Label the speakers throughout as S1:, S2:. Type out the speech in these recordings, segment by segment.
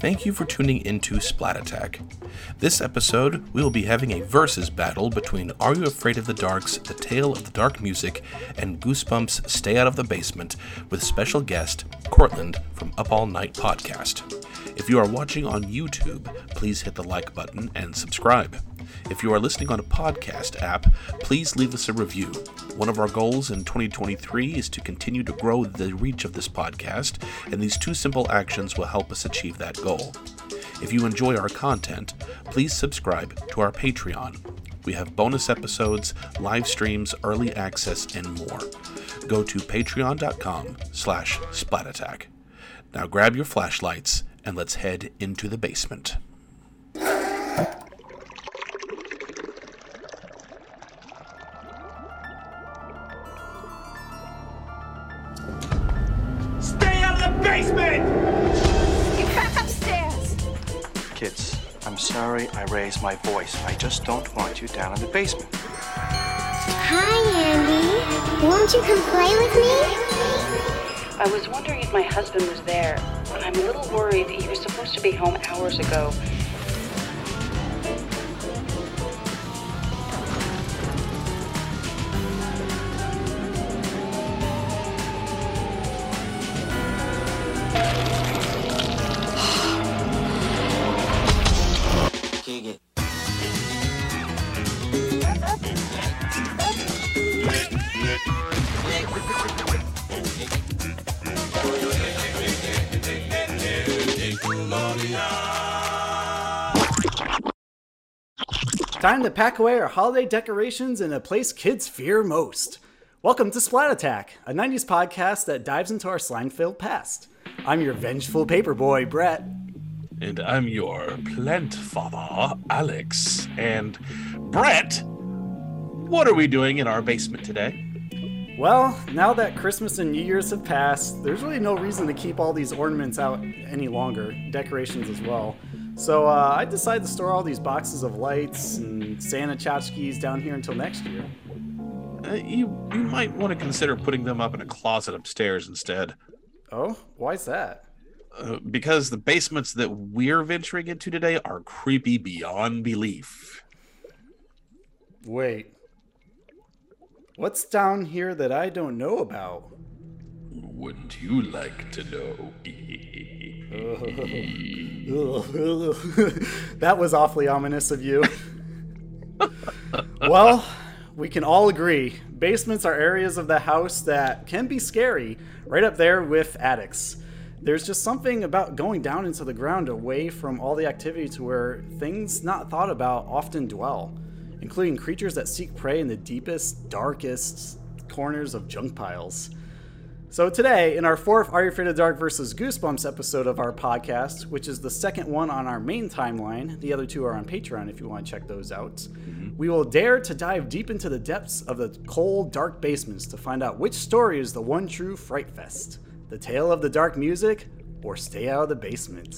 S1: Thank you for tuning into Splat Attack. This episode, we will be having a versus battle between Are You Afraid of the Dark's The Tale of the Dark Music and Goosebumps Stay Out of the Basement with special guest Cortland from Up All Night Podcast. If you are watching on YouTube, please hit the like button and subscribe. If you are listening on a podcast app, please leave us a review. One of our goals in 2023 is to continue to grow the reach of this podcast, and these two simple actions will help us achieve that goal. If you enjoy our content, please subscribe to our Patreon. We have bonus episodes, live streams, early access, and more. Go to patreon.com slash splatattack. Now grab your flashlights and let's head into the basement.
S2: I raised my voice. I just don't want you down in the basement.
S3: Hi, Andy. Won't you come play with me?
S4: I was wondering if my husband was there. I'm a little worried. That he was supposed to be home hours ago.
S5: Time to pack away our holiday decorations in a place kids fear most. Welcome to Splat Attack, a 90s podcast that dives into our slime filled past. I'm your vengeful paperboy, Brett.
S1: And I'm your plant father, Alex. And Brett, what are we doing in our basement today?
S5: Well, now that Christmas and New Year's have passed, there's really no reason to keep all these ornaments out any longer, decorations as well. So uh, I decided to store all these boxes of lights and Santa tchotchkes down here until next year.
S1: Uh, you you might want to consider putting them up in a closet upstairs instead,
S5: Oh, why's that?
S1: uh, because the basements that we're venturing into today are creepy beyond belief.
S5: Wait. What's down here that I don't know about?
S1: Wouldn't you like to know?
S5: that was awfully ominous of you. well, we can all agree basements are areas of the house that can be scary, right up there with attics. There's just something about going down into the ground away from all the activity to where things not thought about often dwell, including creatures that seek prey in the deepest, darkest corners of junk piles. So today, in our fourth Are You Afraid of the Dark versus Goosebumps episode of our podcast, which is the second one on our main timeline, the other two are on Patreon if you want to check those out, mm-hmm. we will dare to dive deep into the depths of the cold, dark basements to find out which story is the one true Fright Fest. The Tale of the Dark Music, or Stay Out of the Basement.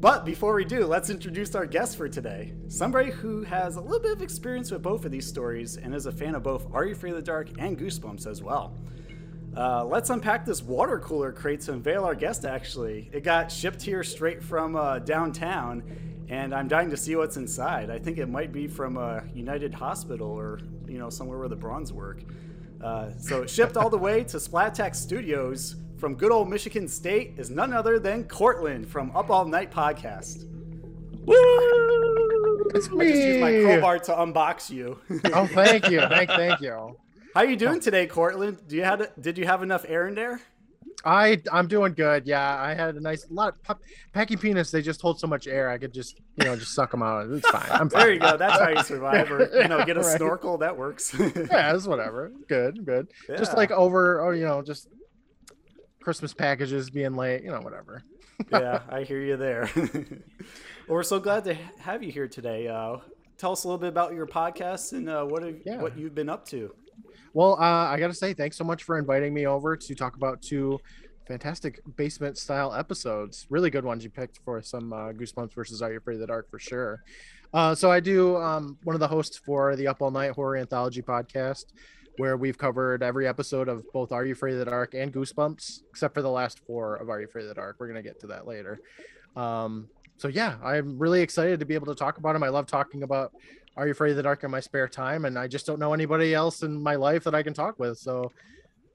S5: But before we do, let's introduce our guest for today. Somebody who has a little bit of experience with both of these stories and is a fan of both Are You Afraid of the Dark and Goosebumps as well. Uh, let's unpack this water cooler crate to unveil our guest. Actually, it got shipped here straight from uh, downtown, and I'm dying to see what's inside. I think it might be from a United Hospital or you know somewhere where the Bronze work. Uh, so it shipped all the way to Splattack Studios from good old Michigan State is none other than Cortland from Up All Night Podcast. Woo!
S6: It's
S5: I just used my
S6: me.
S5: crowbar to unbox you.
S6: Oh, thank you, thank, thank you.
S5: How are you doing today, Cortland? Do you had did you have enough air in there?
S6: I I'm doing good. Yeah, I had a nice lot of pop, packing peanuts. They just hold so much air. I could just you know just suck them out. It's fine. I'm fine.
S5: There you go. That's how you survive, or you know, get a
S6: Right.
S5: snorkel. That works.
S6: Yeah, it's whatever. Good, good. Just like over, or you know, just Christmas packages being late. You know, whatever.
S5: yeah, I hear you there. well, we're so glad to have you here today. Uh, tell us a little bit about your podcast and uh, what have,
S6: Yeah.
S5: what you've been up to.
S6: Well, uh, I got to say, thanks so much for inviting me over to talk about two fantastic basement style episodes. Really good ones you picked for some uh, Goosebumps versus Are You Afraid of the Dark for sure. Uh, so I do um, one of the hosts for the Up All Night Horror Anthology podcast, where we've covered every episode of both Are You Afraid of the Dark and Goosebumps, except for the last four of Are You Afraid of the Dark. We're gonna get to that later. Um, so yeah, I'm really excited to be able to talk about them. I love talking about Are You Afraid of the Dark in my spare time, and I just don't know anybody else in my life that I can talk with. So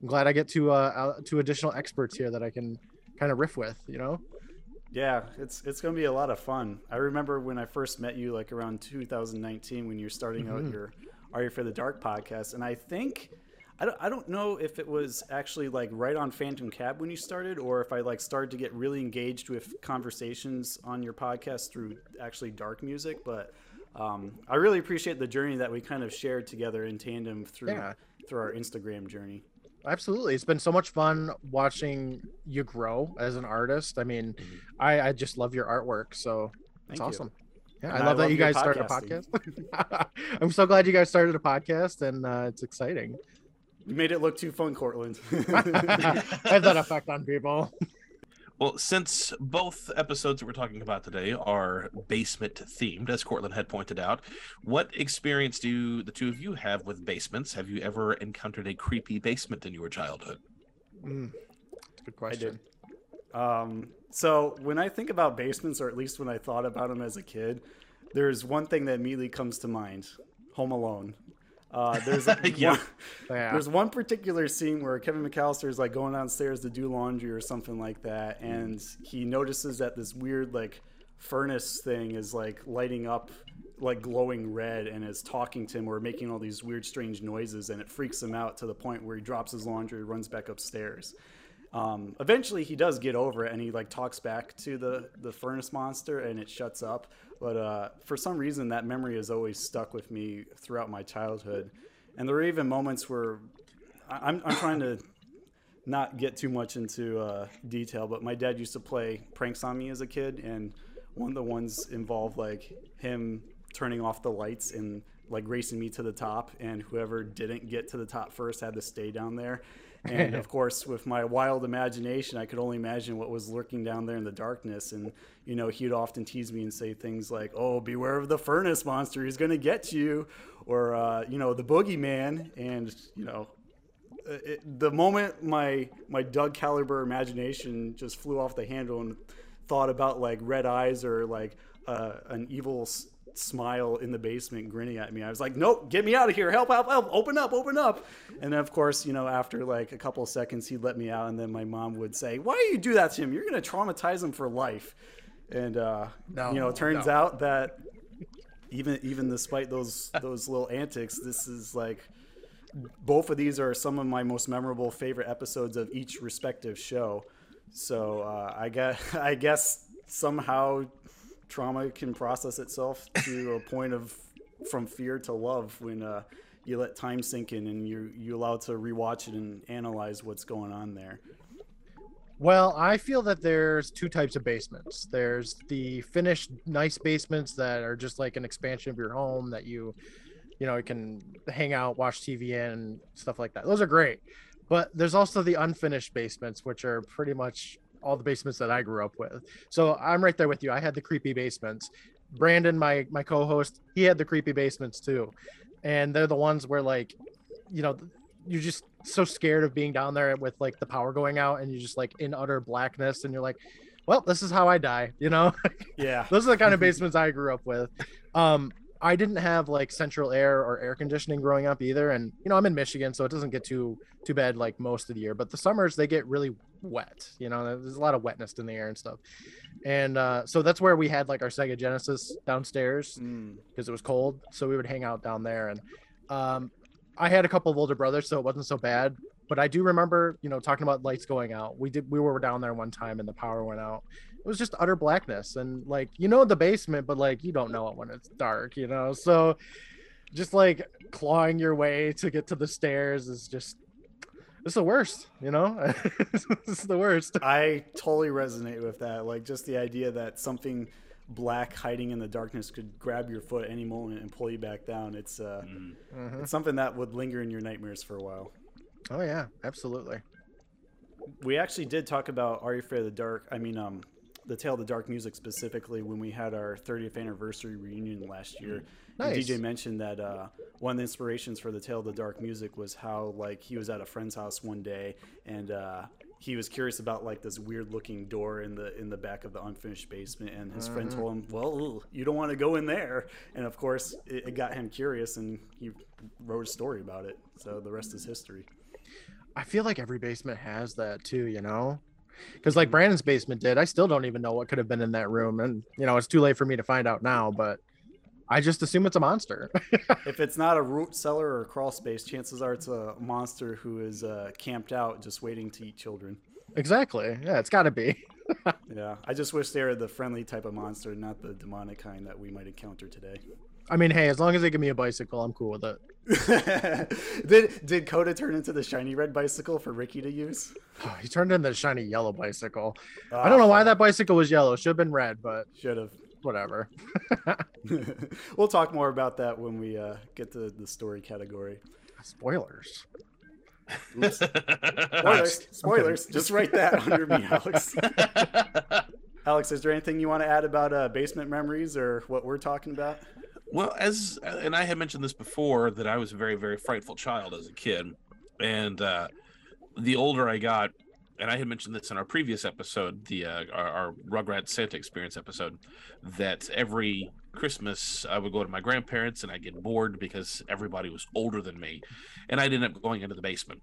S6: I'm glad I get to uh, uh two additional experts here that I can kind of riff with. You know.
S5: Yeah, it's it's gonna be a lot of fun. I remember when I first met you, like around 2019, when you're starting out your Are You Afraid of the Dark podcast, and I think I don't, I don't know if it was actually like right on Phantom Cab when you started, or if I like started to get really engaged with conversations on your podcast through actually dark music. But um, I really appreciate the journey that we kind of shared together in tandem through
S6: Yeah.
S5: through our Instagram journey.
S6: Absolutely. It's been so much fun watching you grow as an artist. I mean, I, I just love your artwork. So it's
S5: Thank you.
S6: awesome. Yeah, I
S5: I
S6: love that you guys started a podcast. I'm so glad you guys started a podcast and uh, it's exciting.
S5: You made it look too fun, Cortland.
S6: I have that effect on people.
S1: Well, since both episodes that we're talking about today are basement themed, as Cortland had pointed out, what experience do the two of you have with basements? Have you ever encountered a creepy basement in your childhood?
S6: Mm, good question.
S5: Um, so when I think about basements, or at least when I thought about them as a kid, there's one thing that immediately comes to mind: Home Alone. Uh, there's
S1: Yeah.
S5: one,
S6: Yeah.
S5: there's one particular scene where Kevin McCallister is like going downstairs to do laundry or something like that, and he notices that this weird like furnace thing is like lighting up like glowing red and is talking to him or making all these weird strange noises and it freaks him out to the point where he drops his laundry runs back upstairs um, eventually he does get over it and he like talks back to the the furnace monster and it shuts up. But uh, for some reason that memory has always stuck with me throughout my childhood. And there are even moments where I'm, I'm trying to not get too much into uh, detail but my dad used to play pranks on me as a kid and one of the ones involved like him turning off the lights and like racing me to the top and whoever didn't get to the top first had to stay down there and of course with my wild imagination i could only imagine what was lurking down there in the darkness. And you know he'd often tease me and say things like oh beware of the furnace monster. He's going to get you. Or uh, you know the boogeyman. And you know it, the moment my my Doug caliber imagination just flew off the handle and thought about like red eyes or like uh, an evil smile in the basement grinning at me, I was like, "Nope, get me out of here! Help! Help! Help! Open up! Open up!" And then, of course, you know, after like a couple of seconds, he'd let me out, and then my mom would say, "Why do you do that to him? You're gonna traumatize him for life." And uh, you know, it turns
S6: no.
S5: out that even even despite those those little antics, this is like both of these are some of my most memorable favorite episodes of each respective show. So uh, I guess I guess somehow trauma can process itself to a point of from fear to love when uh, you let time sink in and you you allow to rewatch it and analyze what's going on there.
S6: Well, I feel that there's two types of basements. There's the finished nice basements that are just like an expansion of your home that you, you know, you can hang out, watch TV in, stuff like that. Those are great. But there's also the unfinished basements, which are pretty much all the basements that I grew up with. So I'm right there with you. I had the creepy basements. Brandon, my my co-host, he had the creepy basements too. And they're the ones where like, you know, you're just so scared of being down there with like the power going out and you're just like in utter blackness and you're like well this is how i die you know
S5: Yeah.
S6: those are the kind of basements i grew up with um i didn't have like central air or air conditioning growing up either and you know i'm in michigan so it doesn't get too too bad like most of the year but the summers they get really wet you know there's a lot of wetness in the air and stuff and uh so that's where we had like our sega genesis downstairs
S5: Mm.
S6: because it was cold. So we would hang out down there. And um, I had a couple of older brothers, so it wasn't so bad. But I do remember, you know, talking about lights going out. We did, we were down there one time and the power went out. It was just utter blackness. And like, you know, the basement, but like, you don't know it when it's dark, you know? So just like clawing your way to get to the stairs is just, it's the worst, you know? it's the worst.
S5: I totally resonate with that. Like just the idea that something black hiding in the darkness could grab your foot any moment and pull you back down. It's uh, it's something that would linger in your nightmares for a while.
S6: Oh, yeah, absolutely.
S5: We actually did talk about Are You Afraid of the Dark? I mean, um, the Tale of the Dark music specifically when we had our 30th anniversary reunion last year.
S6: Nice.
S5: DJ mentioned that uh, one of the inspirations for the Tale of the Dark music was how like he was at a friend's house one day and uh, he was curious about like this weird looking door in the in the back of the unfinished basement and his friend told him well you don't want to go in there and of course it, it got him curious and he wrote a story about it so the rest is history
S6: I feel like every basement has that too, you know? Because like Brandon's basement did, I still don't even know what could have been in that room. And, you know, it's too late for me to find out now, but I just assume it's a monster.
S5: if it's not a root cellar or a crawl space chances are it's a monster who is uh, camped out just waiting to eat children
S6: exactly. Yeah, it's got to be.
S5: yeah i just wish they were the friendly type of monster not the demonic kind that we might encounter today
S6: I mean, hey, as long as they give me a bicycle, I'm cool with it.
S5: did did Coda turn into the shiny red bicycle for Ricky to use?
S6: he turned into the shiny yellow bicycle. I don't know why that bicycle was yellow. Should have been red, but
S5: Should have.
S6: whatever.
S5: we'll talk more about that when we uh, get to the story category.
S6: Spoilers.
S5: Spoilers, spoilers. Just write that under me, Alex. Alex, is there anything you want to add about uh, basement memories or what we're talking about?
S1: Well, as and I had mentioned this before that I was a very very frightful child as a kid, and uh, the older I got, and I had mentioned this in our previous episode, the uh, our, our Rugrat Santa experience episode, that every Christmas I would go to my grandparents and I get bored because everybody was older than me, and I'd end up going into the basement.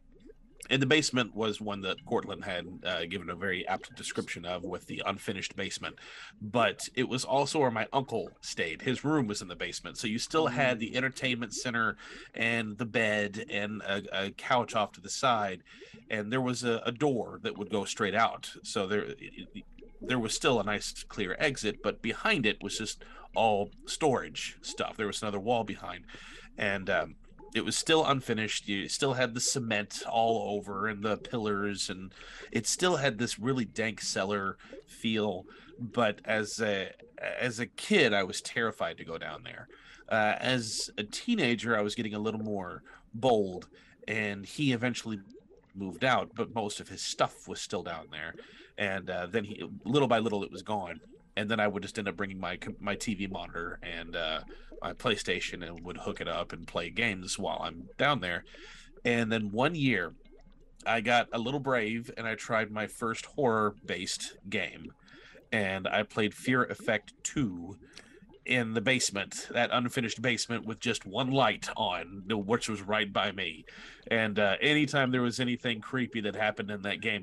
S1: And the basement was one that Cortland had uh, given a very apt description of with the unfinished basement. But it was also where my uncle stayed. His room was in the basement. So you still had the entertainment center and the bed and a, a couch off to the side. And there was a, a door that would go straight out. So there, it- there was still a nice clear exit, but behind it was just all storage stuff. There was another wall behind. And, um, it was still unfinished. You still had the cement all over and the pillars, and it still had this really dank cellar feel. But as a as a kid, I was terrified to go down there. Uh, as a teenager, I was getting a little more bold, and he eventually moved out, but most of his stuff was still down there. And uh, then he, little by little, it was gone. And then I would just end up bringing my my TV monitor and uh, my PlayStation and would hook it up and play games while I'm down there. And then one year, I got a little brave and I tried my first horror based game. And I played Fear Effect 2 in the basement, that unfinished basement with just one light on, which was right by me. And uh, anytime there was anything creepy that happened in that game,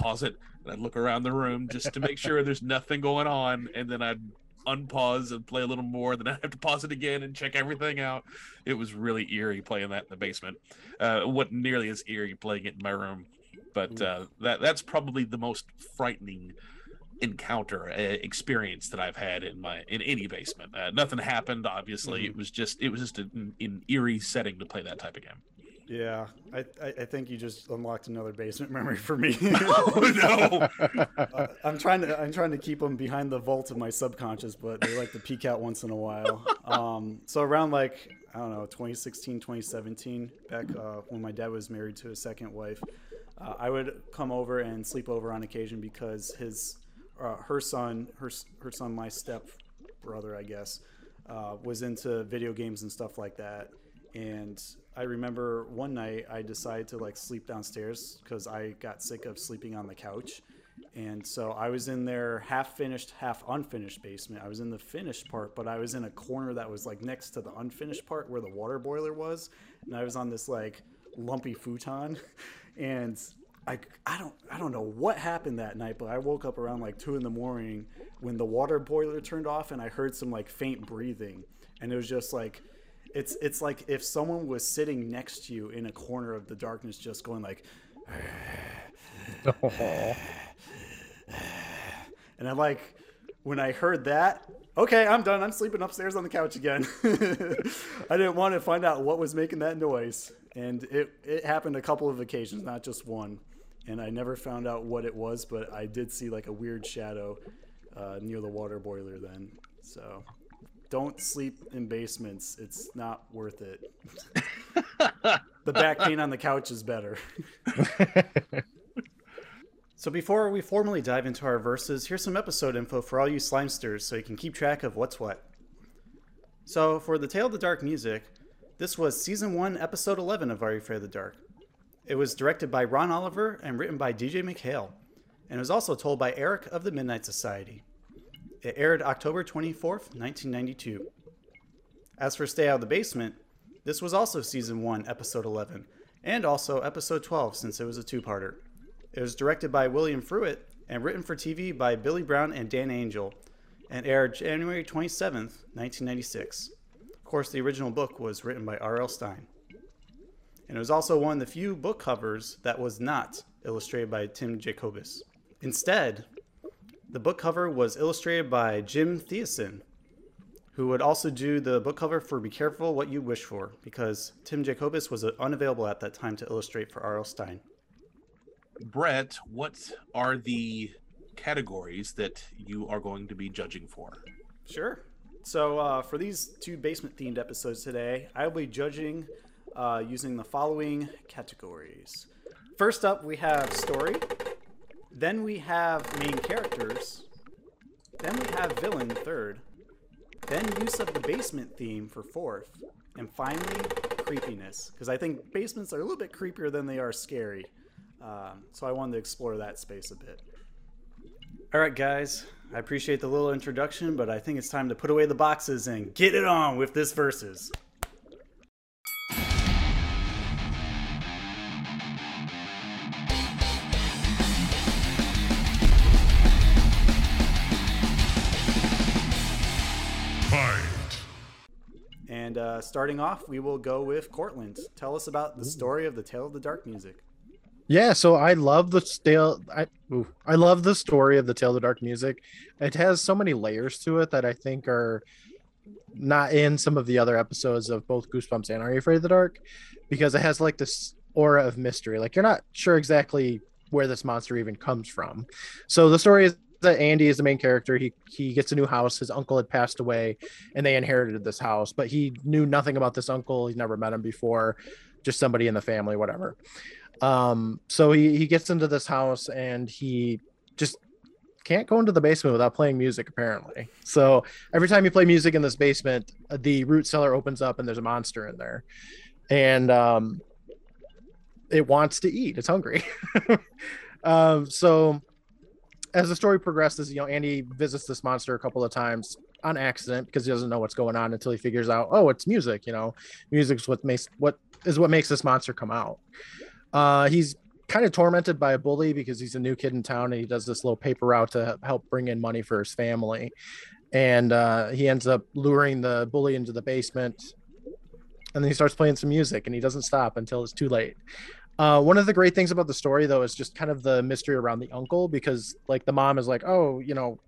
S1: pause it and I'd look around the room just to make sure there's nothing going on, and then I'd unpause and play a little more. Then I'd have to pause it again and check everything out. It was really eerie playing that in the basement. Uh, it wasn't nearly as eerie playing it in my room, but uh, that that's probably the most frightening encounter uh, experience that I've had in my in any basement. Uh, nothing happened, obviously. It was just it was just an, an eerie setting to play that type of game.
S5: Yeah, I, I, I think you just unlocked another basement memory for me.
S1: Oh no!
S5: Uh, I'm trying to I'm trying to keep them behind the vault of my subconscious, but they like to peek out once in a while. Um, so around like I don't know 2016, 2017, back uh, when my dad was married to his second wife, uh, I would come over and sleep over on occasion because his uh, her son her her son my step brother I guess uh, was into video games and stuff like that. And I remember one night I decided to like sleep downstairs because I got sick of sleeping on the couch. And so I was in their half finished, half unfinished basement. I was in the finished part, but I was in a corner that was like next to the unfinished part where the water boiler was. And I was on this like lumpy futon. And I, I don't I don't know what happened that night, but I woke up around like two in the morning when the water boiler turned off and I heard some like faint breathing. And it was just like it's it's like if someone was sitting next to you in a corner of the darkness just going like and I like when I heard that, okay, I'm done. I'm sleeping upstairs on the couch again. I didn't want to find out what was making that noise. And it, it happened a couple of occasions, not just one. And I never found out what it was, but I did see like a weird shadow uh, near the water boiler then. So don't sleep in basements. It's not worth it. the back pain on the couch is better. So before we formally dive into our verses, here's some episode info for all you slimesters so you can keep track of what's what. So for the Tale of the Dark music, This was season one, episode 11 of Are You Afraid of the Dark? It was directed by Ron Oliver and written by DJ MacHale, and it was also told by Eric of the Midnight Society. It aired October 24th, 1992. As for Stay Out of the Basement, this was also season 1, episode 11, and also episode 12 since it was a two parter. It was directed by William Fruet and written for TV by Billy Brown and Dan Angel, and aired January 27th, 1996. Of course, the original book was written by R.L. Stine. And it was also one of the few book covers that was not illustrated by Tim Jacobus. Instead, the book cover was illustrated by Jim Thiessen, who would also do the book cover for Be Careful What You Wish For, because Tim Jacobus was unavailable at that time to illustrate for R.L. Stine.
S1: Brett, what are the categories that you are going to be judging for?
S5: Sure. So, uh, for these two basement themed episodes today, I will be judging uh, using the following categories. First up, we have story. Then we have main characters. Then we have villain third. Then use of the basement theme for fourth. And finally, creepiness. Because I think basements are a little bit creepier than they are scary. Um, so I wanted to explore that space a bit. All right, guys. I appreciate the little introduction, but I think it's time to put away the boxes and get it on with this verses. Uh, starting off, we will go with Cortland. Tell us about the story of the Tale of the Dark music.
S6: Yeah, so I love the stale. I ooh, I love the story of the Tale of the Dark music. It has so many layers to it that I think are not in some of the other episodes of both Goosebumps and Are You Afraid of the Dark, because it has like this aura of mystery. Like you're not sure exactly where this monster even comes from. So the story is that Andy is the main character. He he gets a new house. His uncle had passed away, and they inherited this house. But he knew nothing about this uncle. He's never met him before, just somebody in the family, whatever. Um, so he he gets into this house and he just can't go into the basement without playing music apparently. So every time you play music in this basement, the root cellar opens up and there's a monster in there, and um, it wants to eat. It's hungry. um, so as the story progresses, you know, Andy visits this monster a couple of times on accident because he doesn't know what's going on until he figures out, oh, it's music. You know, music's what makes what is what makes this monster come out. Uh, he's kind of tormented by a bully because he's a new kid in town and he does this little paper route to help bring in money for his family. And uh, he ends up luring the bully into the basement. And then he starts playing some music and he doesn't stop until it's too late. Uh, one of the great things about the story, though, is just kind of the mystery around the uncle because, like, the mom is like, oh, you know,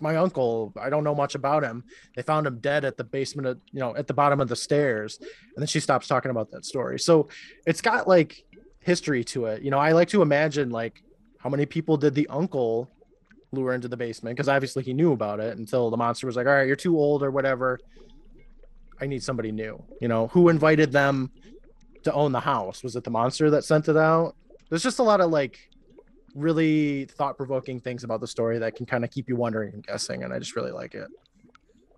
S6: my uncle i don't know much about him. They found him dead at the basement of you know at the bottom of the stairs and then she stops talking about that story. So it's got like history to it. You know i like to imagine like how many people did the uncle lure into the basement because obviously he knew about it until the monster was like all right you're too old or whatever. I need somebody new. You know who invited them to own the house was it the monster that sent it out there's just a lot of like really thought-provoking things about the story that can kind of keep you wondering and guessing and i just really like it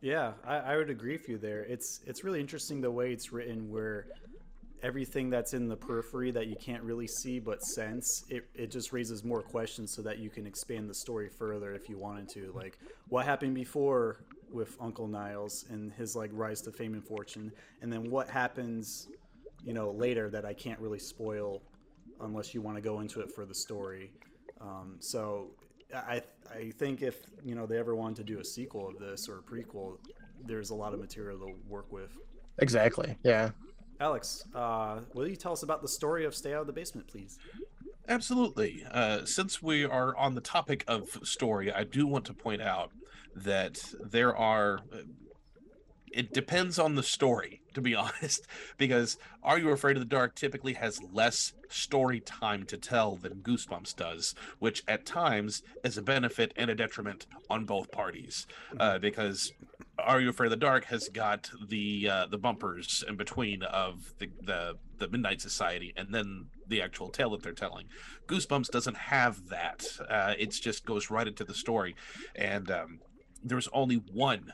S5: Yeah, I, I would agree with you there. It's it's really interesting the way it's written, where everything that's in the periphery that you can't really see but sense, it, it just raises more questions so that you can expand the story further if you wanted to. Like what happened before with Uncle Niles and his like rise to fame and fortune, and then what happens, you know, later that I can't really spoil unless you want to go into it for the story. Um, so I I think if you know they ever wanted to do a sequel of this or a prequel, there's a lot of material to work with.
S6: exactly yeah
S5: Alex, uh, will you tell us about the story of Stay Out of the Basement, please?
S1: Absolutely. Uh, since we are on the topic of story, I do want to point out that there are. It depends on the story, to be honest, because Are You Afraid of the Dark typically has less story time to tell than Goosebumps does, which at times is a benefit and a detriment on both parties. Uh, because Are You Afraid of the Dark has got the uh, the bumpers in between of the, the the Midnight Society and then the actual tale that they're telling. Goosebumps doesn't have that. Uh, it just goes right into the story, and um, there's only one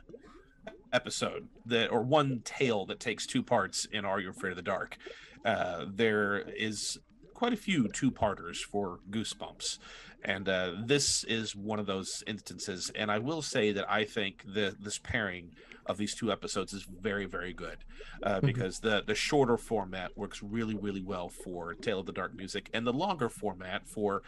S1: episode that or one tale that takes two parts in Are You Afraid of the Dark. Uh, there is quite a few two-parters for Goosebumps, and uh, this is one of those instances. And I will say that I think the this pairing of these two episodes is very very good uh, because the the shorter format works really really well for Tale of the Dark Music, and the longer format for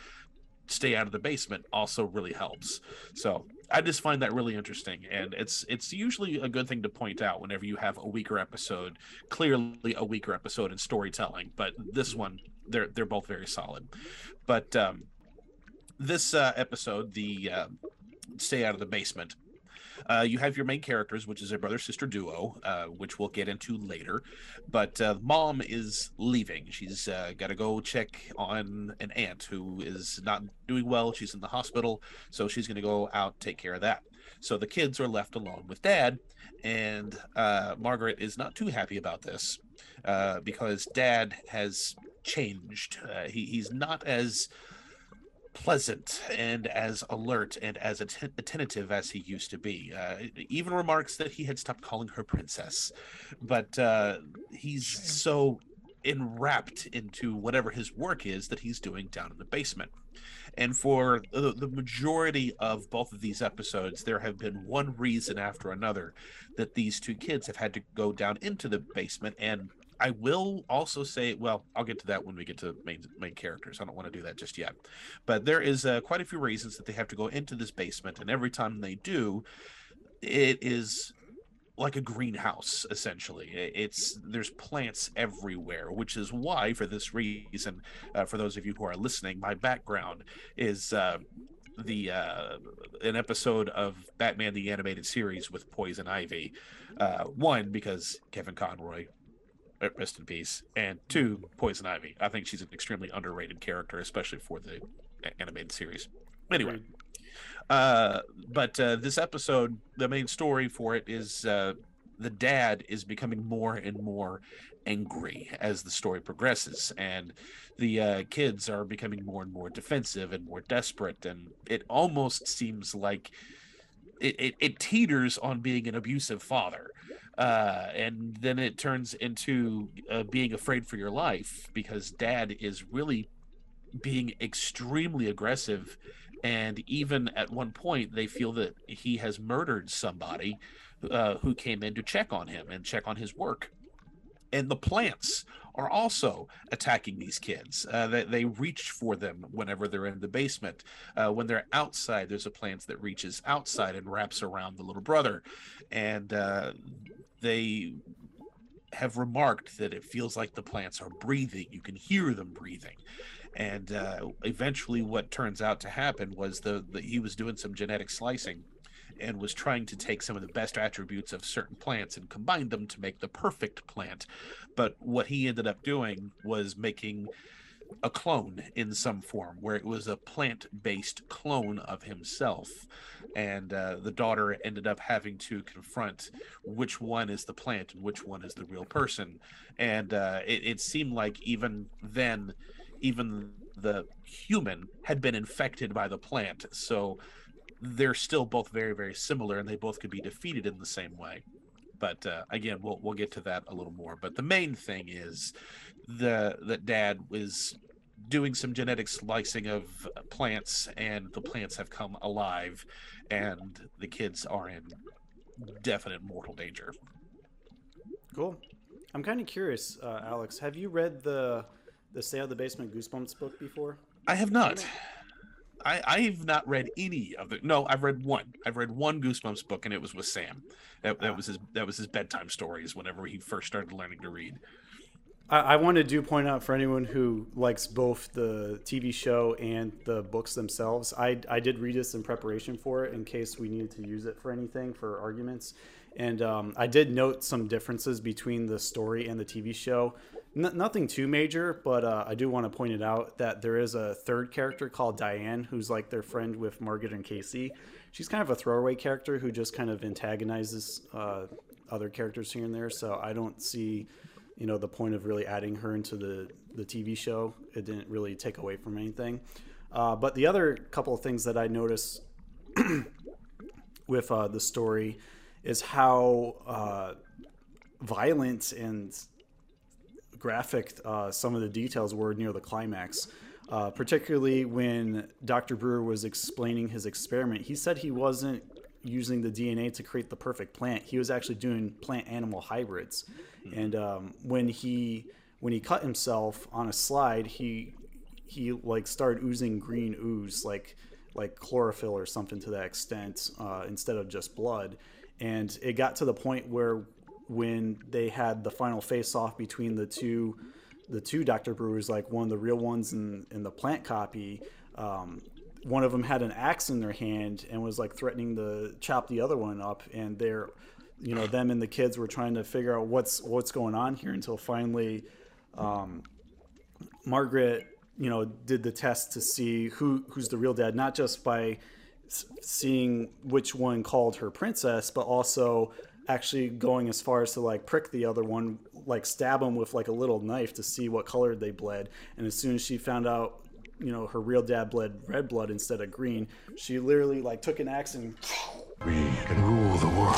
S1: stay out of the basement also really helps. So I just find that really interesting, and it's it's usually a good thing to point out whenever you have a weaker episode. Clearly, a weaker episode in storytelling, but this one they're they're both very solid. But um, this uh, episode, the uh, stay out of the basement. Uh, you have your main characters, which is a brother sister duo, uh, which we'll get into later. But uh, mom is leaving. She's uh, got to go check on an aunt who is not doing well. She's in the hospital, so she's going to go out take care of that. So the kids are left alone with dad, and uh, Margaret is not too happy about this uh, because dad has changed. he, he's not as pleasant and as alert and as atten- attentive as he used to be. Uh, even remarks that he had stopped calling her princess. But uh, he's so enwrapped into whatever his work is that he's doing down in the basement. And for the, the majority of both of these episodes, there have been one reason after another that these two kids have had to go down into the basement and I will also say, well, I'll get to that when we get to main main characters. I don't want to do that just yet, but there is uh, quite a few reasons that they have to go into this basement, and every time they do, it is like a greenhouse essentially it's there's plants everywhere which is why for this reason uh, for those of you who are listening my background is uh, the uh, an episode of batman the animated series with poison ivy uh, one because kevin conroy rest in peace. And two, Poison Ivy. I think she's an extremely underrated character, especially for the animated series. Anyway, uh, but uh, this episode, the main story for it is uh, the dad is becoming more and more angry as the story progresses, and the uh, kids are becoming more and more defensive and more desperate, and it almost seems like it, it, it teeters on being an abusive father uh, and then it turns into uh, being afraid for your life because dad is really being extremely aggressive and even at one point they feel that he has murdered somebody uh, who came in to check on him and check on his work and the plants are also attacking these kids. Uh, they, they reach for them whenever they're in the basement. Uh, when they're outside, there's a plant that reaches outside and wraps around the little brother. And uh, they have remarked that it feels like the plants are breathing. You can hear them breathing. And uh, eventually, what turns out to happen was the, the he was doing some genetic slicing and was trying to take some of the best attributes of certain plants and combine them to make the perfect plant. But what he ended up doing was making a clone in some form where it was a plant based clone of himself. And uh, the daughter ended up having to confront which one is the plant and which one is the real person. And uh, it, it seemed like even then even the human had been infected by the plant. So they're still both very very similar and they both could be defeated in the same way. But uh, again we'll we'll get to that a little more. But the main thing is the that dad was doing some genetic slicing of plants and the plants have come alive and the kids are in definite mortal danger
S5: Cool. I'm kind of curious, uh, Alex. Have you read the the Stay Out of the Basement Goosebumps book before?
S1: i have not I, I've not read any of the. No, I've read one. I've read one Goosebumps book, and it was with Sam. That, that was his. That was his bedtime stories. Whenever he first started learning to read.
S5: I, I wanted to do point out for anyone who likes both the TV show and the books themselves, I, I did read this in preparation for it in case we needed to use it for anything for arguments. And um, I did note some differences between the story and the TV show. N- nothing too major, but uh, I do want to point it out that there is a third character called Diane, who's like their friend with Margaret and Casey. She's kind of a throwaway character who just kind of antagonizes uh, other characters here and there. So I don't see you know the point of really adding her into the the TV show. It didn't really take away from anything. Uh, but the other couple of things that I noticed with uh, the story is how uh, violent and graphic uh, some of the details were near the climax. Uh, particularly when Dr. Brewer was explaining his experiment, he said he wasn't using the DNA to create the perfect plant. He was actually doing plant animal hybrids. And um, when he when he cut himself on a slide, he he like started oozing green ooze, like like chlorophyll or something to that extent, uh, instead of just blood. And it got to the point where when they had the final face off between the two the two Dr. Brewers, like one of the real ones and, and the plant copy, um, one of them had an axe in their hand and was like threatening to chop the other one up. And they're, you know, them and the kids were trying to figure out what's what's going on here until finally, um, Margaret, you know, did the test to see who who's the real dad, not just by seeing which one called her princess, but also actually going as far as to like prick the other one, like stab him with like a little knife to see what color they bled. And as soon as she found out, you know, her real dad bled red blood instead of green, she literally like took an axe and
S7: We can rule the world.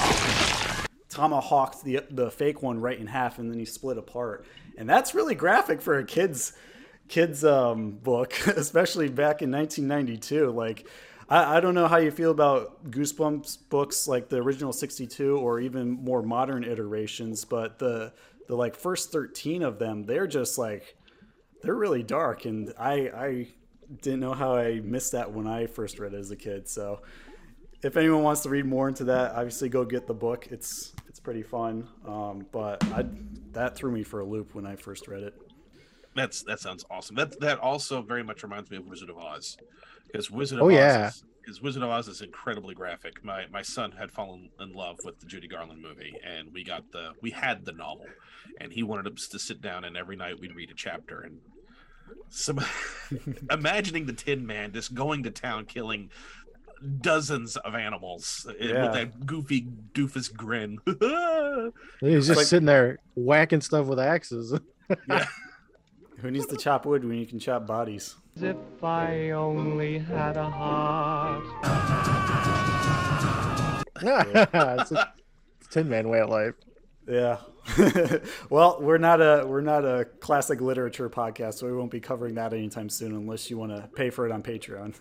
S5: tomahawked the the fake one right in half, and then he split apart. And that's really graphic for a kids kids um, book, especially back in 1992. Like, I, I don't know how you feel about Goosebumps books, like the original 62, or even more modern iterations, but the the like first 13 of them, they're just like they're really dark, and I I didn't know how I missed that when I first read it as a kid. So if anyone wants to read more into that, obviously go get the book. It's it's pretty fun. Um, but I that threw me for a loop when I first read it.
S1: That's that sounds awesome. That that also very much reminds me of Wizard of Oz, because Wizard of
S6: Oh,
S1: Oz
S6: yeah.
S1: is, is Wizard of Oz is incredibly graphic. My my son had fallen in love with the Judy Garland movie, and we got the we had the novel, and he wanted us to sit down and every night we'd read a chapter and. Some imagining the Tin Man just going to town killing dozens of animals uh,
S5: Yeah.
S1: with that goofy doofus grin.
S6: He's just
S5: like-
S6: sitting there whacking stuff with axes. yeah.
S5: Who needs to chop wood when you can chop bodies?
S8: If I only had a heart.
S6: it's a it's a Tin Man way of life.
S5: Yeah. well, we're not a we're not a classic literature podcast, so we won't be covering that anytime soon, unless you want to pay for it on Patreon.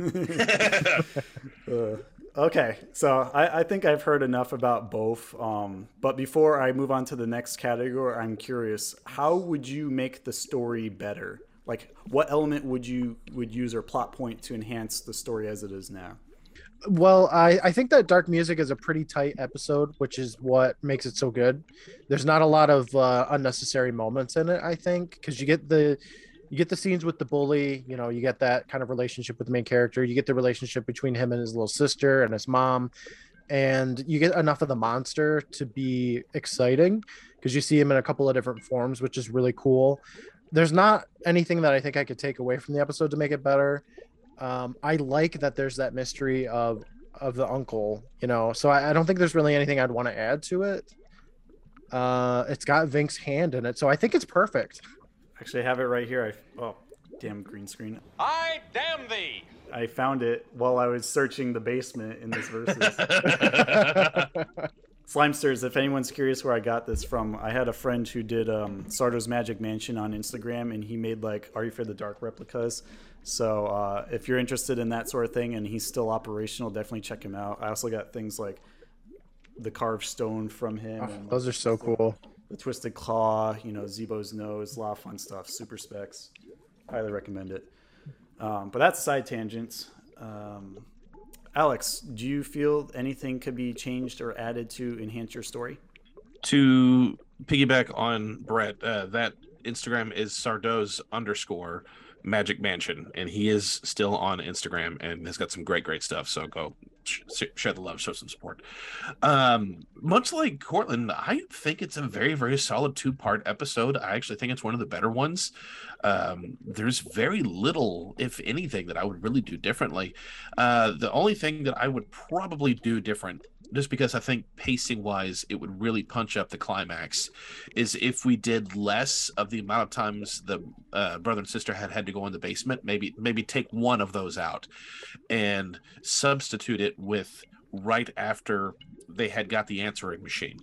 S5: Uh, okay, so I, I think I've heard enough about both. Um, but before I move on to the next category, I'm curious: how would you make the story better? Like, what element would you would use or plot point to enhance the story as it is now?
S6: Well, I, I think that dark music is a pretty tight episode, which is what makes it so good. There's not a lot of uh, unnecessary moments in it, I think, because you get the you get the scenes with the bully, you know, you get that kind of relationship with the main character, you get the relationship between him and his little sister and his mom, and you get enough of the monster to be exciting because you see him in a couple of different forms, which is really cool. There's not anything that I think I could take away from the episode to make it better um, I like that there's that mystery of of the uncle, you know. So I, I don't think there's really anything I'd want to add to it. Uh, it's got Vink's hand in it, so I think it's perfect.
S5: Actually, I have it right here. I oh, damn green screen.
S7: I damn thee!
S5: I found it while I was searching the basement in this versus. Slimesters, if anyone's curious where I got this from, I had a friend who did um, Sardo's Magic Mansion on Instagram, and he made like Are You for the Dark replicas. So uh, if you're interested in that sort of thing, and he's still operational, definitely check him out. I also got things like the carved stone from him, and
S6: Those are so cool.
S5: the twisted claw, you know, Zeebo's nose, a lot of fun stuff. Super specs, highly recommend it. Um, but that's side tangents. Um, Alex, do you feel anything could be changed or added to enhance your story?
S1: to piggyback on Brett, uh, that Instagram is Sardos underscore Magic Mansion, and he is still on Instagram and has got some great, great stuff. So go share the love, show some support. Um, much like Cortland, I think it's a very, very solid two part episode. I actually think it's one of the better ones. Um, there's very little, if anything, that I would really do differently. Uh, the only thing that I would probably do different just because I think pacing wise, it would really punch up the climax, is if we did less of the amount of times the uh, brother and sister had had to go in the basement, maybe maybe take one of those out, and substitute it with right after they had got the answering machine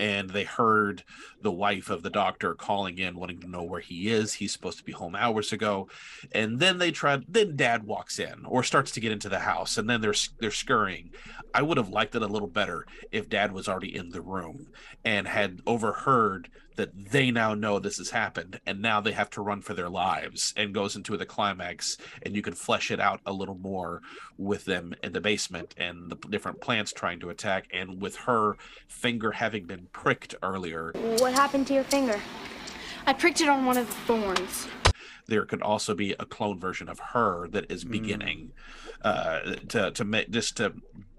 S1: and they heard the wife of the doctor calling in wanting to know where he is. He's supposed to be home hours ago. And then they tried then dad walks in or starts to get into the house and then they're they're scurrying. I would have liked it a little better if dad was already in the room and had overheard that they now know this has happened and now they have to run for their lives and goes into the climax and you can flesh it out a little more with them in the basement and the different plants trying to attack and with her finger having been pricked earlier
S3: What happened to your finger?
S9: I pricked it on one of the thorns.
S1: there could also be a clone version of her that is beginning uh to to make just to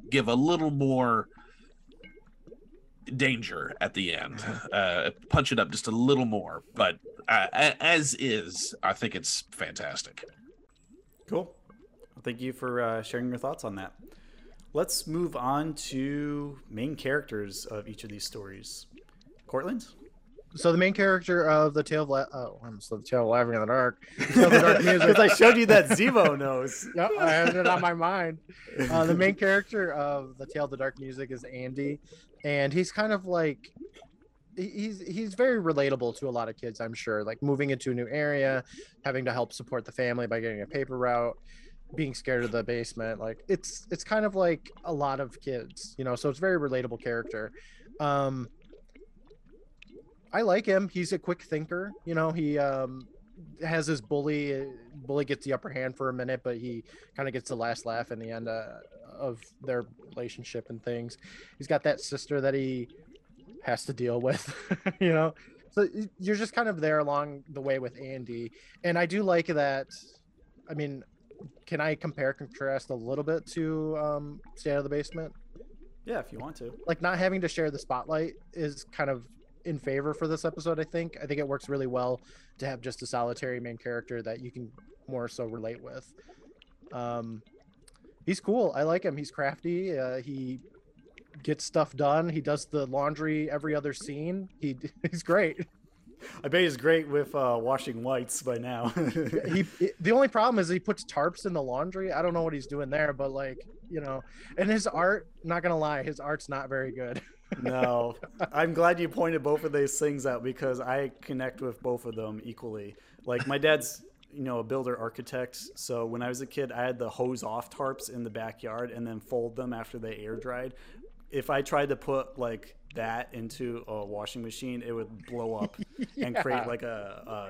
S1: give a little more danger at the end uh punch it up just a little more but uh, as is i think it's fantastic
S5: Cool. Well, thank you for uh, sharing your thoughts on that. Let's move on to main characters of each of these stories. Cortland?
S6: So the main character of the Tale of La- oh, I'm so the Tale of Laughing in the Dark. The Dark Music.
S5: Because I showed you that Zeebo knows.
S6: Yep, I had it on my mind. Uh, the main character of the Tale of the Dark Music is Andy, and he's kind of like he's he's very relatable to a lot of kids, I'm sure. Like moving into a new area, having to help support the family by getting a paper route, being scared of the basement. Like it's it's kind of like a lot of kids, you know. So it's very relatable character. Um, I like him. He's a quick thinker. You know, he um, has his bully. Bully gets the upper hand for a minute, but he kind of gets the last laugh in the end uh, of their relationship and things. He's got that sister that he has to deal with. you know, so you're just kind of there along the way with Andy, and I do like that. I mean, can I compare contrast a little bit to um, Stay Out of the Basement?
S5: Yeah, if you want to.
S6: like not having to share the spotlight is kind of in favor for this episode i think i think it works really well to have just a solitary main character that you can more so relate with um he's cool. I like him. He's crafty. Uh, he gets stuff done. He does the laundry every other scene. He he's great.
S5: I bet he's great with uh, washing whites by now.
S6: he the only problem is he puts tarps in the laundry. I don't know what he's doing there but like you know and his art not gonna lie his art's not very good.
S5: No, I'm glad you pointed both of those things out because I connect with both of them equally. Like my dad's, you know, a builder architect, so when I was a kid, I had the hose off tarps in the backyard and then fold them after they air dried. If I tried to put like that into a washing machine, it would blow up and create like a, a,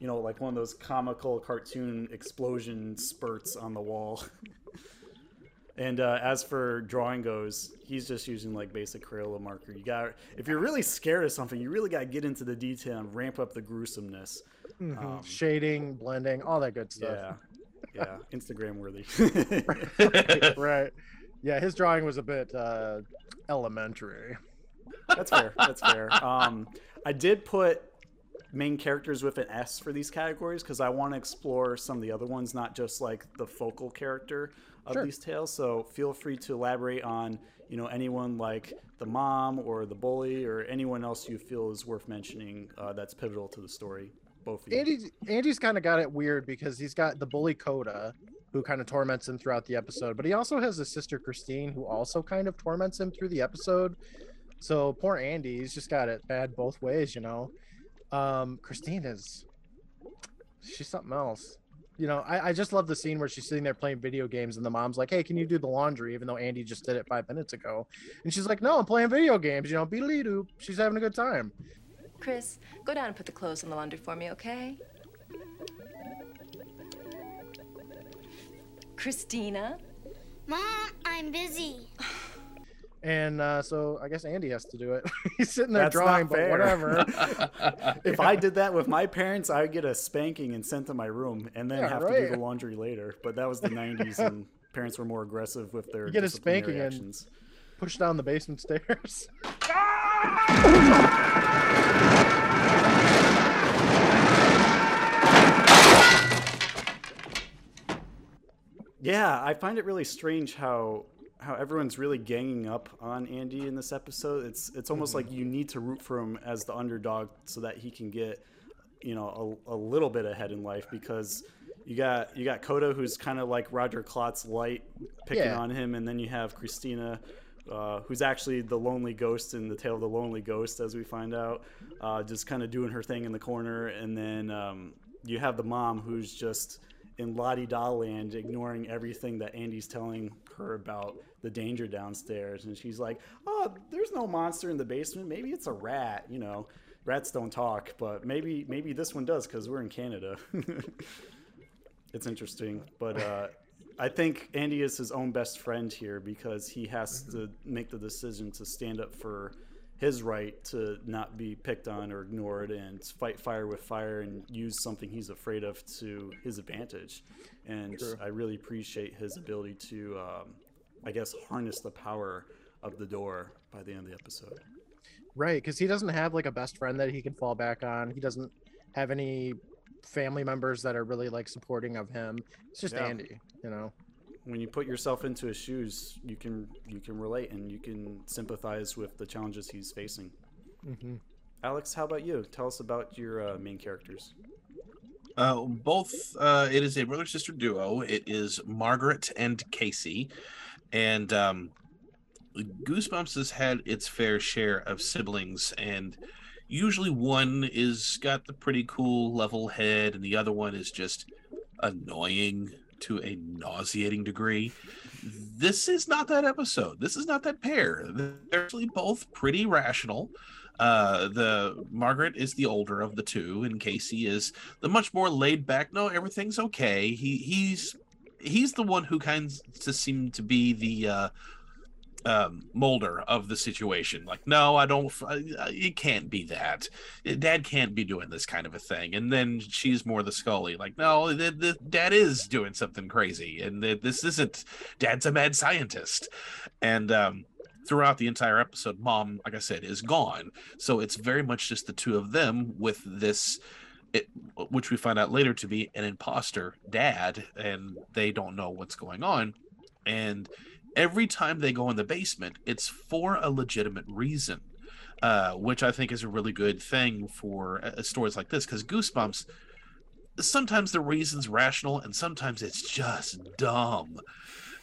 S5: you know, like one of those comical cartoon explosion spurts on the wall. And uh, as for drawing goes, he's just using like basic Crayola marker. You got if you're really scared of something, you really got to get into the detail and ramp up the gruesomeness. Um,
S6: shading blending all that good stuff.
S5: yeah, yeah, Instagram worthy.
S6: right, right. Yeah, his drawing was a bit uh, elementary.
S5: That's fair. That's fair. Um, I did put main characters with an S for these categories because I want to explore some of the other ones, not just like the focal character of
S6: Sure.
S5: these tales. So feel free to elaborate on you know anyone like the mom or the bully or anyone else you feel is worth mentioning uh, that's pivotal to the story. Both of you.
S6: Andy's Andy's kind of got it weird because he's got the bully Coda, who kind of torments him throughout the episode, but he also has his sister Christine, who also kind of torments him through the episode. So poor Andy, he's just got it bad both ways, you know. Um, Christine is she's something else. You know, I, I just love the scene where she's sitting there playing video games and the mom's like, Hey, can you do the laundry? Even though Andy just did it five minutes ago. And she's like, No, I'm playing video games, you know, beedly doo. She's having a good time.
S10: Chris, go down and put the clothes in the laundry for me, okay? Christina?
S3: Mom, I'm busy.
S6: And uh, so I guess Andy has to do it. He's sitting there
S5: That's
S6: drawing, but whatever.
S5: if I did that with my parents, I would get a spanking and sent to my room, and then
S6: Yeah,
S5: have to do the laundry later. But that was the '90s, and parents were more aggressive with their
S6: You get a
S5: disciplinary
S6: spanking and- Push down the basement stairs.
S5: Yeah, I find it really strange how how everyone's really ganging up on Andy in this episode. It's it's almost like you need to root for him as the underdog so that he can get, you know, a, a little bit ahead in life because You got you got Coda, who's kind of like Roger Klotz light, picking
S6: Yeah.
S5: on him, and then you have Christina, uh, who's actually the lonely ghost in the tale of the lonely ghost, as we find out, uh, just kind of doing her thing in the corner, and then um, you have the mom, who's just in Lottie Da land, ignoring everything that Andy's telling her about the danger downstairs, and she's like, "Oh, there's no monster in the basement. Maybe it's a rat. You know, rats don't talk, but maybe maybe this one does because we're in Canada." it's interesting, but uh, I think Andy is his own best friend here because he has to make the decision to stand up for his right to not be picked on or ignored and fight fire with fire and use something he's afraid of to his advantage. And
S6: True.
S5: I really appreciate his ability to, um, I guess, harness the power of the door by the end of the episode.
S6: Right, because he doesn't have like a best friend that he can fall back on. He doesn't have any family members that are really like supporting of him. It's just
S5: Yeah.
S6: Andy, you know.
S5: when you put yourself into his shoes, you can you can relate and you can sympathize with the challenges he's facing.
S6: Mhm.
S5: Alex, how about you? Tell us about your uh, main characters.
S1: Uh, both. Uh, it is a brother sister duo. It is Margaret and Casey, and um, Goosebumps has had its fair share of siblings, and usually one is got the pretty cool level head, and the other one is just annoying to a nauseating degree. This is not that episode. This is not that pair. They're actually both pretty rational. Uh, the Margaret is the older of the two, and Casey is the much more laid back. No, everything's okay. He he's he's the one who kind of seemed to be the uh, um, molder of the situation. Like, no, I don't. It can't be that. Dad can't be doing this kind of a thing. And then she's more the Scully. Like, no, the, the Dad is doing something crazy, and th- this isn't. Dad's a mad scientist, and um, throughout the entire episode, Mom, like I said, is gone. So it's very much just the two of them with this. It, which we find out later to be an imposter dad, and they don't know what's going on. And every time they go in the basement, it's for a legitimate reason, uh, which I think is a really good thing for uh, stories like this. Because Goosebumps, sometimes the reason's rational, and sometimes it's just dumb.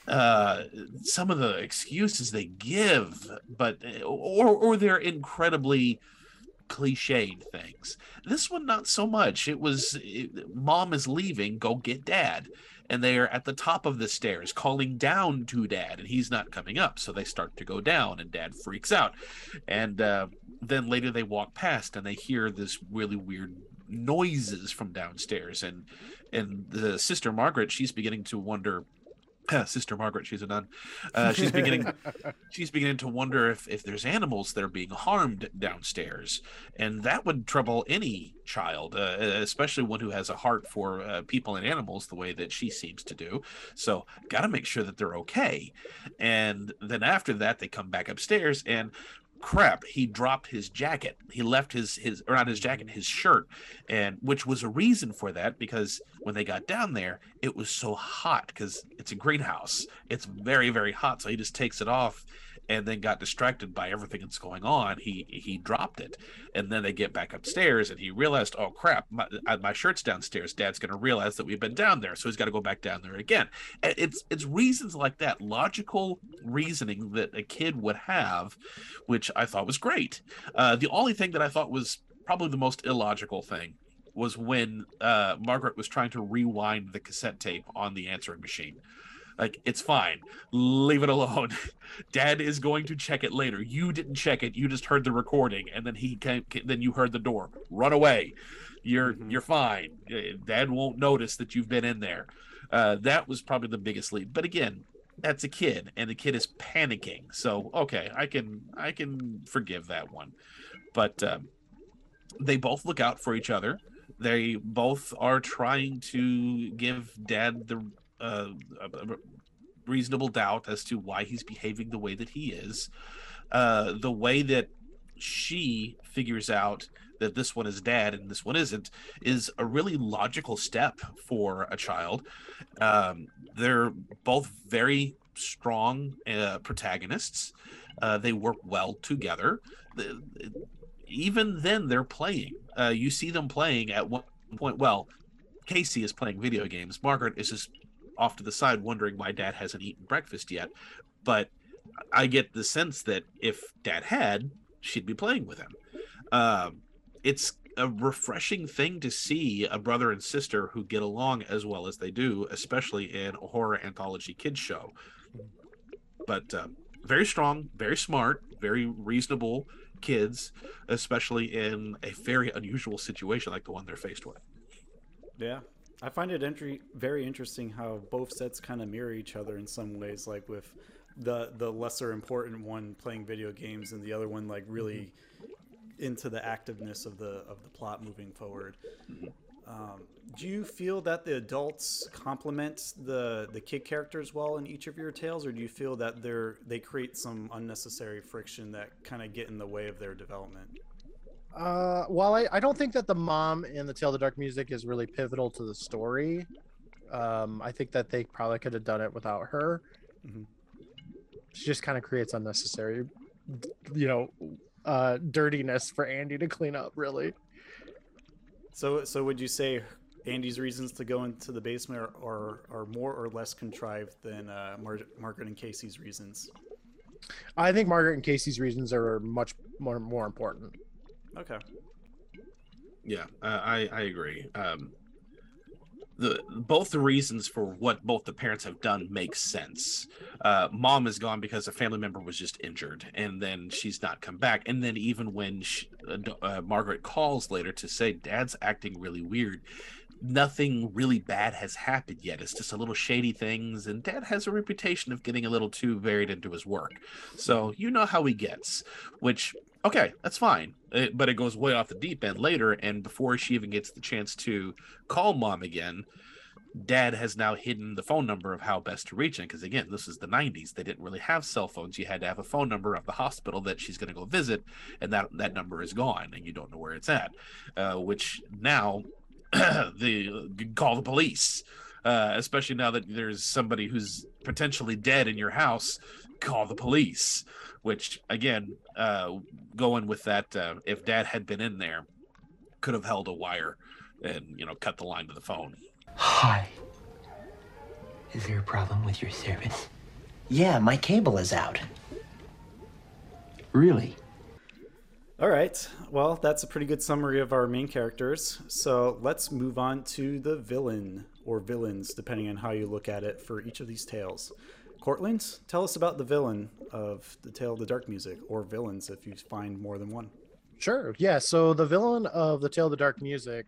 S1: Uh, some of the excuses they give, but or or they're incredibly cliched things. This one, not so much. It was it, mom is leaving, go get dad. And they are at the top of the stairs calling down to dad, and he's not coming up. So they start to go down, and dad freaks out. And uh, then later they walk past and they hear this really weird noises from downstairs. And and the sister Margaret, she's beginning to wonder. Sister Margaret, she's a nun. Uh, she's beginning she's beginning to wonder if if there's animals that are being harmed downstairs, and that would trouble any child, uh, especially one who has a heart for uh, people and animals the way that she seems to do. So, got to make sure that they're okay. And then after that, they come back upstairs and. Crap! He dropped his jacket. He left his his or not his jacket, his shirt, and which was a reason for that because when they got down there, it was so hot because it's a greenhouse. It's very very hot, so he just takes it off and then got distracted by everything that's going on. He he dropped it, and then they get back upstairs, and he realized, oh crap, my, my shirt's downstairs. Dad's going to realize that we've been down there, so he's got to go back down there again. And It's it's reasons like that, logical reasoning that a kid would have, which I thought was great. Uh, the only thing that I thought was probably the most illogical thing was when uh, Margaret was trying to rewind the cassette tape on the answering machine. Like, it's fine. Leave it alone. Dad is going to check it later. You didn't check it. You just heard the recording, and then he came. Then you heard the door. Run away. You're you're fine. Uh, Dad won't notice that you've been in there. Uh, that was probably the biggest lead. But again, that's a kid, and the kid is panicking. So okay, I can I can forgive that one. But um, they both look out for each other. They both are trying to give Dad the uh, reasonable doubt as to why he's behaving the way that he is. Uh, the way that she figures out that this one is dad and this one isn't is a really logical step for a child. Um, they're both very strong uh, protagonists. Uh, they work well together. The- even then, they're playing. Uh, you see them playing at one point. Well, Casey is playing video games. Margaret is just off to the side wondering why dad hasn't eaten breakfast yet. But I get the sense that if dad had, she'd be playing with him. Um, it's a refreshing thing to see a brother and sister who get along as well as they do, especially in a horror anthology kids show. But uh, very strong, very smart, very reasonable kids, especially in a very unusual situation like the one they're faced with.
S5: Yeah. I find it entry very interesting how both sets kind of mirror each other in some ways, like with the the lesser important one playing video games and the other one like really into the activeness of the of the plot moving forward. Um, do you feel that the adults complement the the kid characters well in each of your tales, or do you feel that they're they create some unnecessary friction that kind of get in the way of their development?
S6: Uh, while I, I don't think that the mom in the Tale of the Dark Music is really pivotal to the story, um, I think that they probably could have done it without her.
S5: Mhm.
S6: She just kind of creates unnecessary, you know, uh, dirtiness for Andy to clean up. Really,
S5: So so would you say Andy's reasons to go into the basement are are, are more or less contrived than uh, Mar- Margaret and Casey's reasons?
S6: I think Margaret and Casey's reasons are much more more important.
S5: Okay.
S1: Yeah, uh, I I agree. Um, the both the reasons for what both the parents have done make sense. Uh, mom is gone because a family member was just injured, and then she's not come back. And then even when she, uh, uh, Margaret calls later to say Dad's acting really weird, nothing really bad has happened yet. It's just a little shady things, and Dad has a reputation of getting a little too buried into his work. So you know how he gets, which okay, that's fine. It- but it goes way off the deep end later, and before she even gets the chance to call mom again, dad has now hidden the phone number of how best to reach him. Because again, this is the 90s. They didn't really have cell phones. You had to have a phone number of the hospital that she's going to go visit, and that, that number is gone, and you don't know where it's at. Uh, which now, the call the police. Uh, especially now that there's somebody who's potentially dead in your house, call the police which again uh going with that uh, if dad had been in there could have held a wire and you know cut the line to the phone
S11: Hi. Is there a problem with your service? Yeah, my cable is out. Really?
S5: All right. Well, that's a pretty good summary of our main characters. So let's move on to the villain or villains, depending on how you look at it, for each of these tales. Cortland, tell us about the villain of the Tale of the Dark Music, or villains if you find more than one.
S6: Sure. Yeah. So the villain of the Tale of the Dark Music,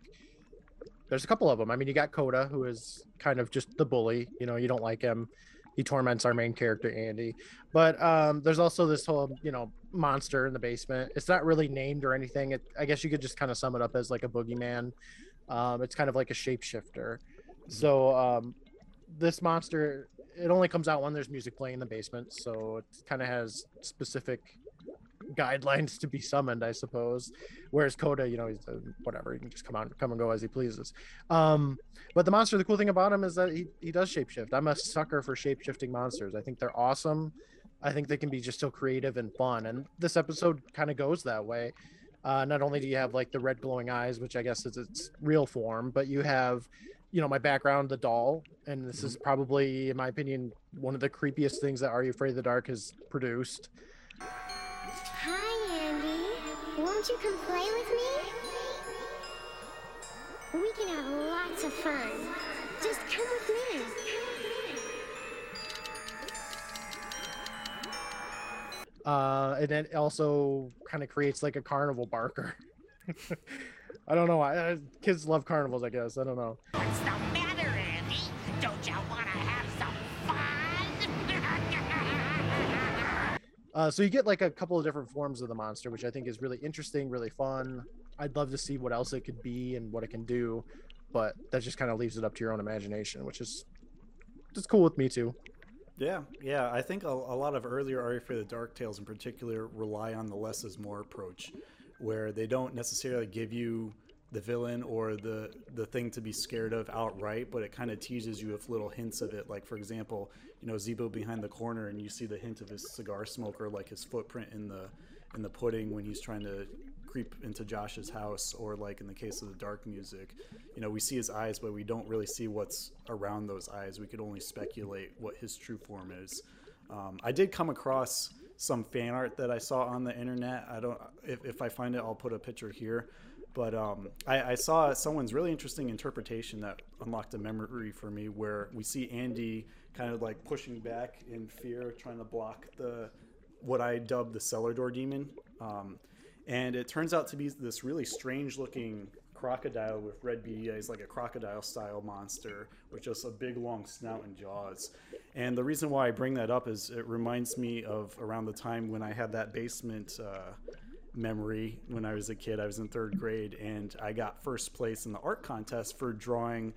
S6: there's a couple of them. I mean, you got Coda, who is kind of just the bully. You know, you don't like him. He torments our main character, Andy. But um, there's also this whole, you know, monster in the basement. It's not really named or anything. It, I guess you could just kind of sum it up as like a boogeyman. Um, it's kind of like a shapeshifter. So um, this monster, it only comes out when there's music playing in the basement. So it kind of has specific guidelines to be summoned, I suppose. Whereas Coda, you know, he's uh, whatever, he can just come out, come and go as he pleases. Um, but the monster, the cool thing about him is that he, he does shapeshift. I'm a sucker for shapeshifting monsters. I think they're awesome. I think they can be just so creative and fun. And this episode kind of goes that way. Uh, not only do you have like the red glowing eyes, which I guess is its real form, but you have, you know, my background, the doll, and this is probably, in my opinion, one of the creepiest things that Are You Afraid of the Dark has produced.
S3: Hi, Andy. Won't you come play with me? We can have lots of fun. Just come with me.
S6: uh and then it also kind of creates like a carnival barker i don't know why uh, kids love carnivals i guess i don't know
S12: What's the matter, Andy? Don't you want to have some fun?
S6: uh so you get like a couple of different forms of the monster which i think is really interesting really fun i'd love to see what else it could be and what it can do but that just kind of leaves it up to your own imagination which is just cool with me too
S5: Yeah, yeah. I think a, a lot of earlier Are You Afraid of the Dark Tales in particular rely on the less is more approach, where they don't necessarily give you the villain or the the thing to be scared of outright, but it kind of teases you with little hints of it. Like for example, you know Zeebo behind the corner, and you see the hint of his cigar smoker, like his footprint in the in the pudding when he's trying to creep into Josh's house, or like in the case of the dark music, you know, we see his eyes, but we don't really see what's around those eyes. We could only speculate what his true form is. Um, I did come across some fan art that I saw on the internet. I don't, if, if I find it, I'll put a picture here. But um, I, I, saw someone's really interesting interpretation that unlocked a memory for me where we see Andy kind of like pushing back in fear, trying to block the what I dubbed the cellar door demon. Um, and it turns out to be this really strange looking crocodile with red beady eyes, like a crocodile style monster with just a big long snout and jaws. And the reason why I bring that up is it reminds me of around the time when I had that basement uh, memory when I was a kid. I was in third grade and I got first place in the art contest for drawing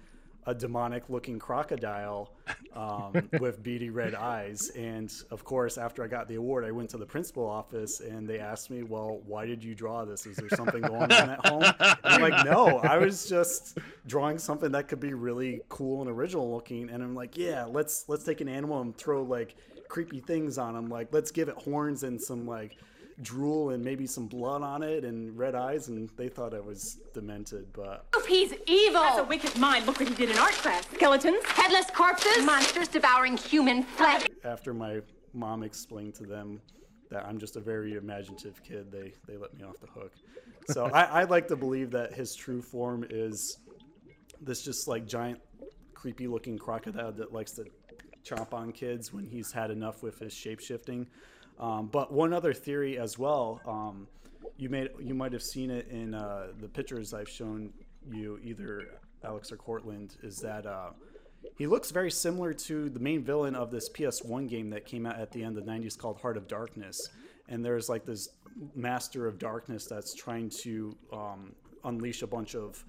S5: a demonic looking crocodile um, with beady red eyes. And of course, after I got the award, I went to the principal office and they asked me, Well, why did you draw this? Is there something going on at home? And I'm like, No, I was just drawing something that could be really cool and original looking. And I'm like, Yeah, let's let's take an animal and throw like creepy things on them. Like, let's give it horns and some like drool and maybe some blood on it and red eyes, and they thought I was demented. But oh,
S13: he's evil. That's a wicked mind. Look what he did in art class: skeletons, headless corpses, monsters devouring human flesh.
S5: After my mom explained to them that I'm just a very imaginative kid, they they let me off the hook. So I, I like to believe that his true form is this just like giant, creepy looking crocodile that likes to chomp on kids when he's had enough with his shape shifting. Um, but one other theory as well, um, you may you might have seen it in uh, the pictures I've shown you, either Alex or Cortland, is that uh, he looks very similar to the main villain of this PS1 game that came out at the end of the 90s called Heart of Darkness. And there's like this master of darkness that's trying to um, unleash a bunch of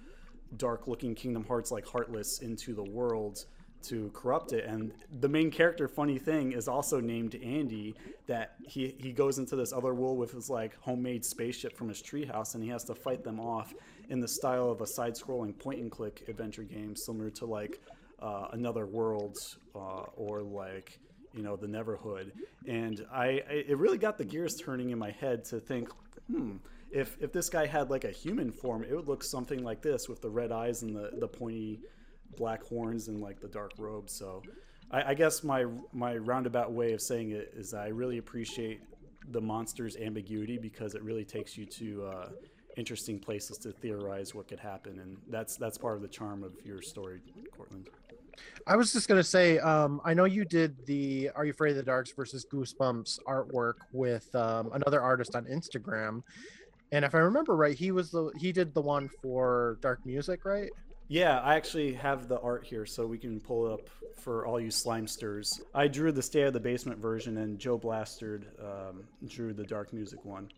S5: dark looking Kingdom Hearts like Heartless into the world to corrupt it. And the main character, funny thing, is also named Andy. That he he goes into this other world with his like homemade spaceship from his treehouse, and he has to fight them off in the style of a side-scrolling point-and-click adventure game, similar to like uh, Another World uh, or like you know the Neverhood. And I, I it really got the gears turning in my head to think, hmm. If, if this guy had like a human form, it would look something like this with the red eyes and the, the pointy black horns and like the dark robe. So I, I, guess my my roundabout way of saying it is I really appreciate the monster's ambiguity because it really takes you to uh, interesting places to theorize what could happen, and that's that's part of the charm of your story, Cortland.
S6: I was just gonna say, um, I know you did the "Are You Afraid of the Darks" versus Goosebumps artwork with um, another artist on Instagram, and if I remember right, he was the he did the one for Dark Music, right?
S5: Yeah, I actually have the art here, so we can pull it up for all you slimesters. I drew the Stay of the Basement version, and Joe Blastard um, drew the Dark Music one.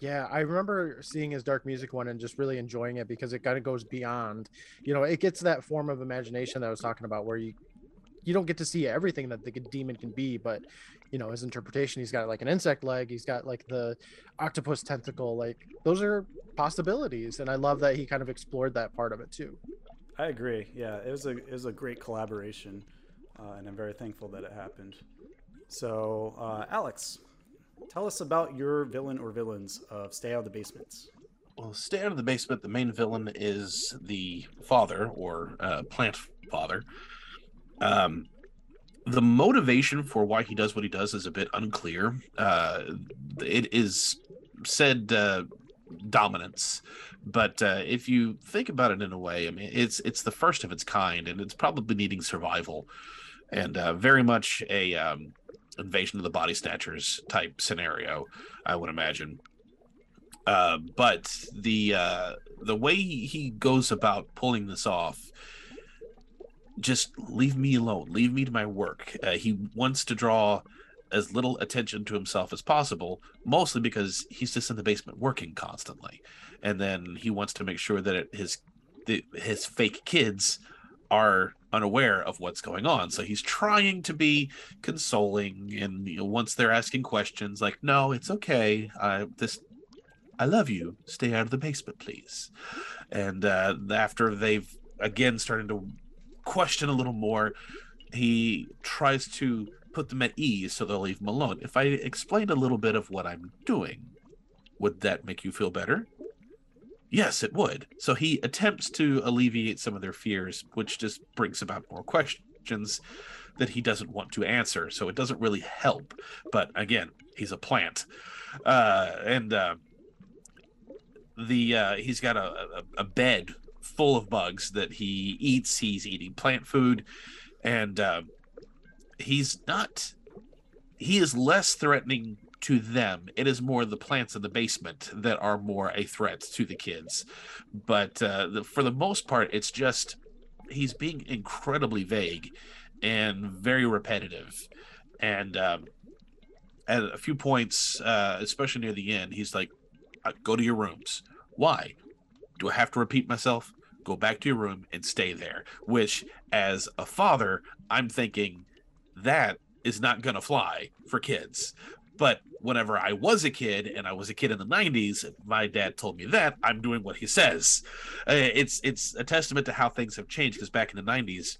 S6: Yeah, I remember seeing his dark music one and just really enjoying it because it kind of goes beyond, you know, it gets that form of imagination that I was talking about where you you don't get to see everything that the demon can be, but you know, his interpretation, he's got like an insect leg, he's got like the octopus tentacle, like those are possibilities. And I love that he kind of explored that part of it too.
S5: I agree. Yeah, it was a it was a great collaboration, uh, and I'm very thankful that it happened. So, uh, Alex, tell us about your villain or villains of Stay Out of the Basements.
S1: Well, Stay Out of the Basement, the main villain is the father or uh, plant father. Um, the motivation for why he does what he does is a bit unclear. Uh, it is said uh, dominance but uh, if you think about it in a way, I mean, it's it's the first of its kind, and it's probably needing survival, and uh, very much a um, invasion of the body snatchers type scenario, I would imagine. Uh, but the uh, the way he goes about pulling this off, just leave me alone, leave me to my work. Uh, he wants to draw as little attention to himself as possible, mostly because he's just in the basement working constantly, and then he wants to make sure that it, his the, his fake kids are unaware of what's going on. So he's trying to be consoling, and you know, once they're asking questions, like, "No, it's okay. I this, I love you. Stay out of the basement, please." And uh, after they've again started to question a little more, he tries to put them at ease so they'll leave them alone. If I explained a little bit of what I'm doing, would that make you feel better? Yes, it would. So he attempts to alleviate some of their fears, which just brings about more questions that he doesn't want to answer. So it doesn't really help. But again, he's a plant, uh, and uh, the uh, he's got a, a, a bed full of bugs that he eats. He's eating plant food, and uh, he's not. He is less threatening to them. It is more the plants in the basement that are more a threat to the kids. But uh, the, for the most part, it's just he's being incredibly vague and very repetitive. And um, at a few points, uh, especially near the end, he's like, "Uh, "Go to your rooms." Why? Do I have to repeat myself? Go back to your room and stay there. Which, as a father, I'm thinking that is not going to fly for kids. But whenever I was a kid and I was a kid in the 90s, my dad told me that I'm doing what he says. Uh, it's it's a testament to how things have changed because back in the 90s,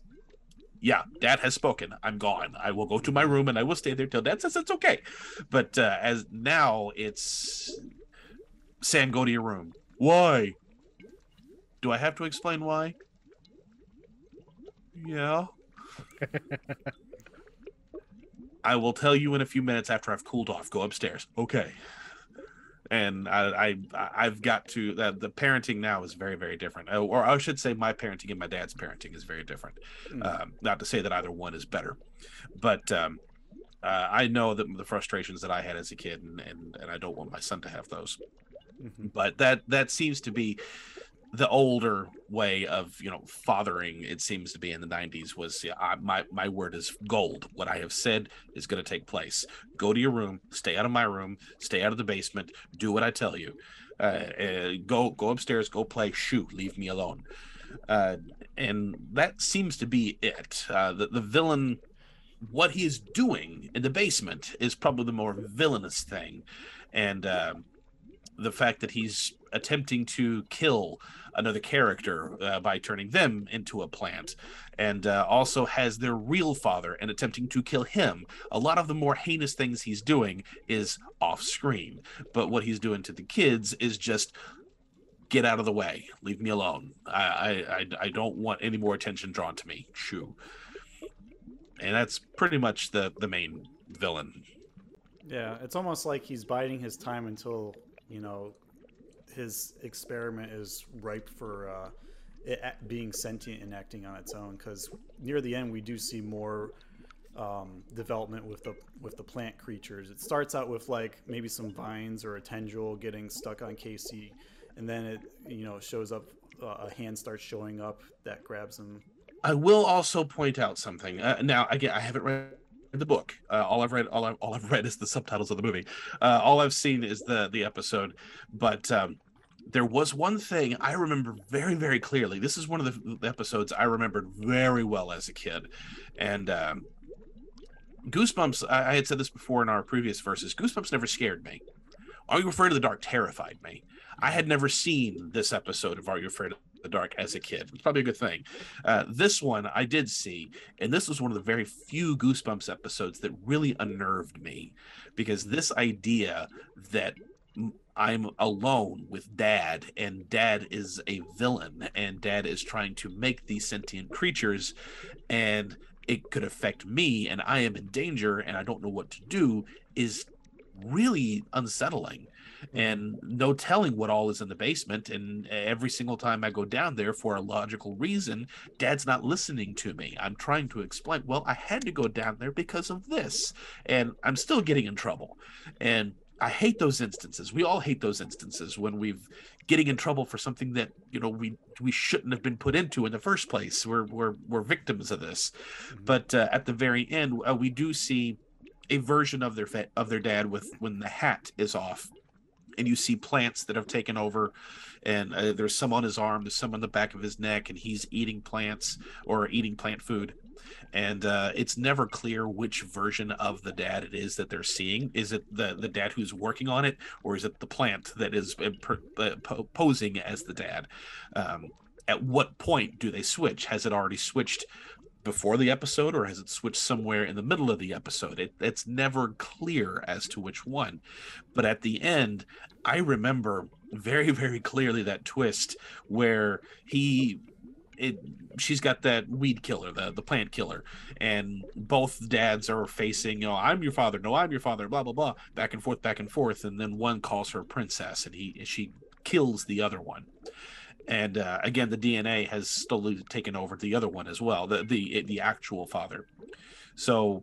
S1: yeah, dad has spoken. I'm gone. I will go to my room and I will stay there till dad says it's okay. But uh, as now it's Sam, go to your room. Why? Do I have to explain why? Yeah. I will tell you in a few minutes after I've cooled off. Go upstairs. Okay. And I, I I've got to that the parenting now is very very different, Uh, or I should say my parenting and my dad's parenting is very different.
S5: Mm.
S1: Um, not to say that either one is better, but um, uh, I know that the frustrations that I had as a kid, and, and and I don't want my son to have those.
S5: Mhm.
S1: But that that seems to be the older way of you know fathering it seems to be in the 90s was yeah, I, my my word is gold. What i have said is going to take place. Go to your room stay out of my room stay out of the basement do what i tell you. Uh, uh, go go upstairs go play shoot leave me alone. Uh, and that seems to be it. Uh, the, the villain what he is doing in the basement is probably the more villainous thing. And um the fact that he's attempting to kill another character uh, by turning them into a plant and uh, also has their real father and attempting to kill him. A lot of the more heinous things he's doing is off screen but what he's doing to the kids is just get out of the way. Leave me alone. I i i, don't want any more attention drawn to me. Shoo. And that's pretty much the the main villain.
S5: Yeah, it's almost like he's biding his time until you know his experiment is ripe for uh, it being sentient and acting on its own. Because near the end, we do see more um, development with the with the plant creatures. It starts out with like maybe some vines or a tendril getting stuck on Casey, and then it you know shows up. Uh, a hand starts showing up that grabs him.
S1: I will also point out something. Uh, now, again, I haven't read the book. Uh, all I've read, all, I, all I've read is the subtitles of the movie. Uh, all I've seen is the the episode. But um, there was one thing I remember very, very clearly. This is one of the, episodes I remembered very well as a kid, and um, Goosebumps. I, I had said this before in our previous verses. Goosebumps never scared me. Are You Afraid of the Dark terrified me. I had never seen this episode of Are You Afraid of the Dark as a kid. It's probably a good thing. Uh, this one I did see, and this was one of the very few Goosebumps episodes that really unnerved me because this idea that I'm alone with dad, and dad is a villain, and dad is trying to make these sentient creatures, and it could affect me, and I am in danger, and I don't know what to do, is really unsettling and no telling what all is in the basement and every single time i go down there for a logical reason dad's not listening to me. I'm trying to explain well i had to go down there because of this and i'm still getting in trouble. And i hate those instances. We all hate those instances when we've getting in trouble for something that you know we we shouldn't have been put into in the first place. We're we're, we're victims of this. But uh, at the very end uh, we do see a version of their fa- of their dad with when the hat is off and you see plants that have taken over and uh, there's some on his arm there's some on the back of his neck and he's eating plants or eating plant food. And uh, it's never clear which version of the dad it is that they're seeing. Is it the the dad who's working on it or is it the plant that is uh, per- uh, posing as the dad? Um, at what point do they switch? Has it already switched before the episode or has it switched somewhere in the middle of the episode? It, it's never clear as to which one. But at the end, I remember very, very clearly that twist where he it she's got that weed killer, the the plant killer, and both dads are facing, you know, I'm your father, no, I'm your father, blah blah blah, back and forth, back and forth, and then one calls her princess, and he she kills the other one. And uh, again, the DNA has slowly taken over the other one as well, the the the actual father. So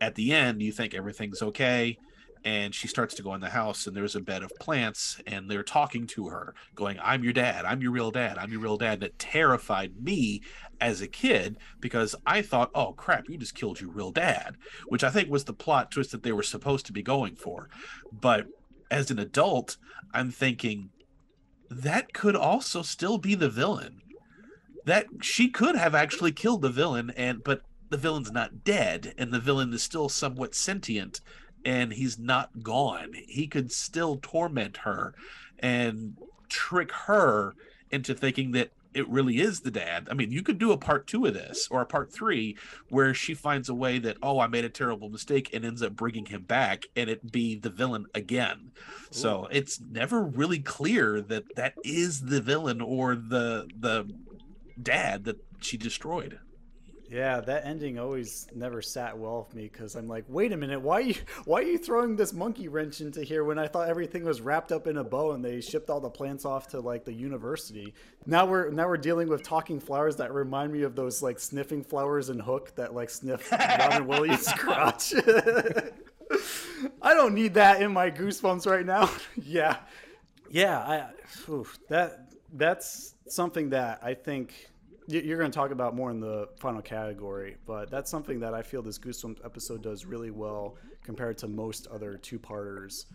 S1: at the end, you think everything's okay and she starts to go in the house and there's a bed of plants and they're talking to her going i'm your dad i'm your real dad i'm your real dad that terrified me as a kid because i thought oh crap you just killed your real dad which i think was the plot twist that they were supposed to be going for but as an adult i'm thinking that could also still be the villain that she could have actually killed the villain and but the villain's not dead and the villain is still somewhat sentient and he's not gone. He could still torment her and trick her into thinking that it really is the dad. I mean, you could do a part two of this or a part three where she finds a way that, oh, I made a terrible mistake and ends up bringing him back and it be the villain again. Ooh. So it's never really clear that that is the villain or the, the dad that she destroyed.
S5: Yeah, that ending always never sat well with me because I'm like, wait a minute, why are you why are you throwing this monkey wrench into here when I thought everything was wrapped up in a bow and they shipped all the plants off to like the university? Now we're now we're dealing with talking flowers that remind me of those like sniffing flowers and Hook that like sniff Robin Williams' crotch. I don't need that in my goosebumps right now. yeah, yeah, I oof, that that's something that I think you're going to talk about more in the final category, but that's something that I feel this Goosebumps episode does really well compared to most other two-parters,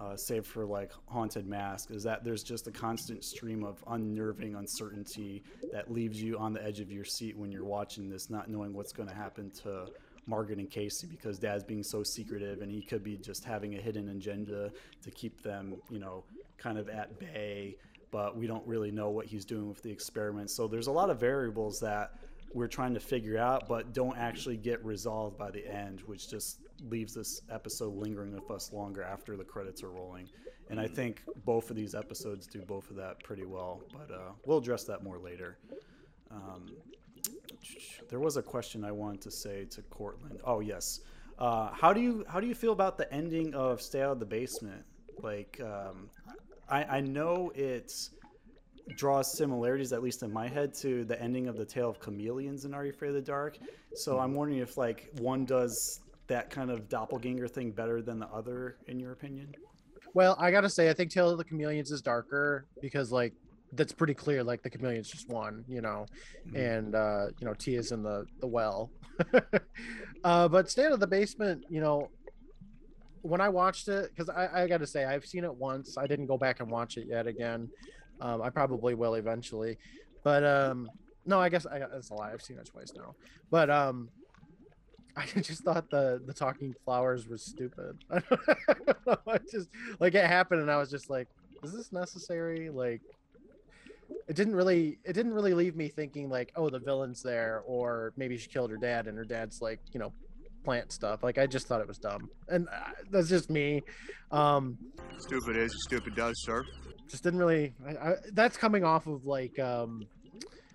S5: uh, save for like Haunted Mask, is that there's just a constant stream of unnerving uncertainty that leaves you on the edge of your seat when you're watching this, not knowing what's going to happen to Margaret and Casey because Dad's being so secretive and he could be just having a hidden agenda to keep them, you know, kind of at bay but we don't really know what he's doing with the experiment. So there's a lot of variables that we're trying to figure out, but don't actually get resolved by the end, which just leaves this episode lingering with us longer after the credits are rolling. And I think both of these episodes do both of that pretty well, but uh, we'll address that more later. Um, there was a question I wanted to say to Cortland. Oh yes, uh, how do you how do you feel about the ending of Stay Out of the Basement? Like, um, I, I know it draws similarities, at least in my head, to the ending of the Tale of Chameleons in Are You Afraid of the Dark. So I'm wondering if like one does that kind of doppelganger thing better than the other, in your opinion.
S6: Well, I gotta say, I think Tale of the Chameleons is darker because like that's pretty clear. Like the chameleons just won, you know, mm-hmm. and uh, you know T is in the the well. uh, but Out of the Basement, you know, when I watched it, because I, I got to say I've seen it once. I didn't go back and watch it yet again. Um, I probably will eventually, but um, no, I guess I, that's a lie. I've seen it twice now. But um, I just thought the the talking flowers was stupid. I just like it happened, and I was just like, "Is this necessary?" Like, it didn't really it didn't really leave me thinking like, "Oh, the villain's there," or maybe she killed her dad, and her dad's like, you know, plant stuff. Like I just thought it was dumb, and uh, that's just me. Um,
S14: stupid is, stupid does, sir.
S6: Just didn't really. I, I, that's coming off of like, um,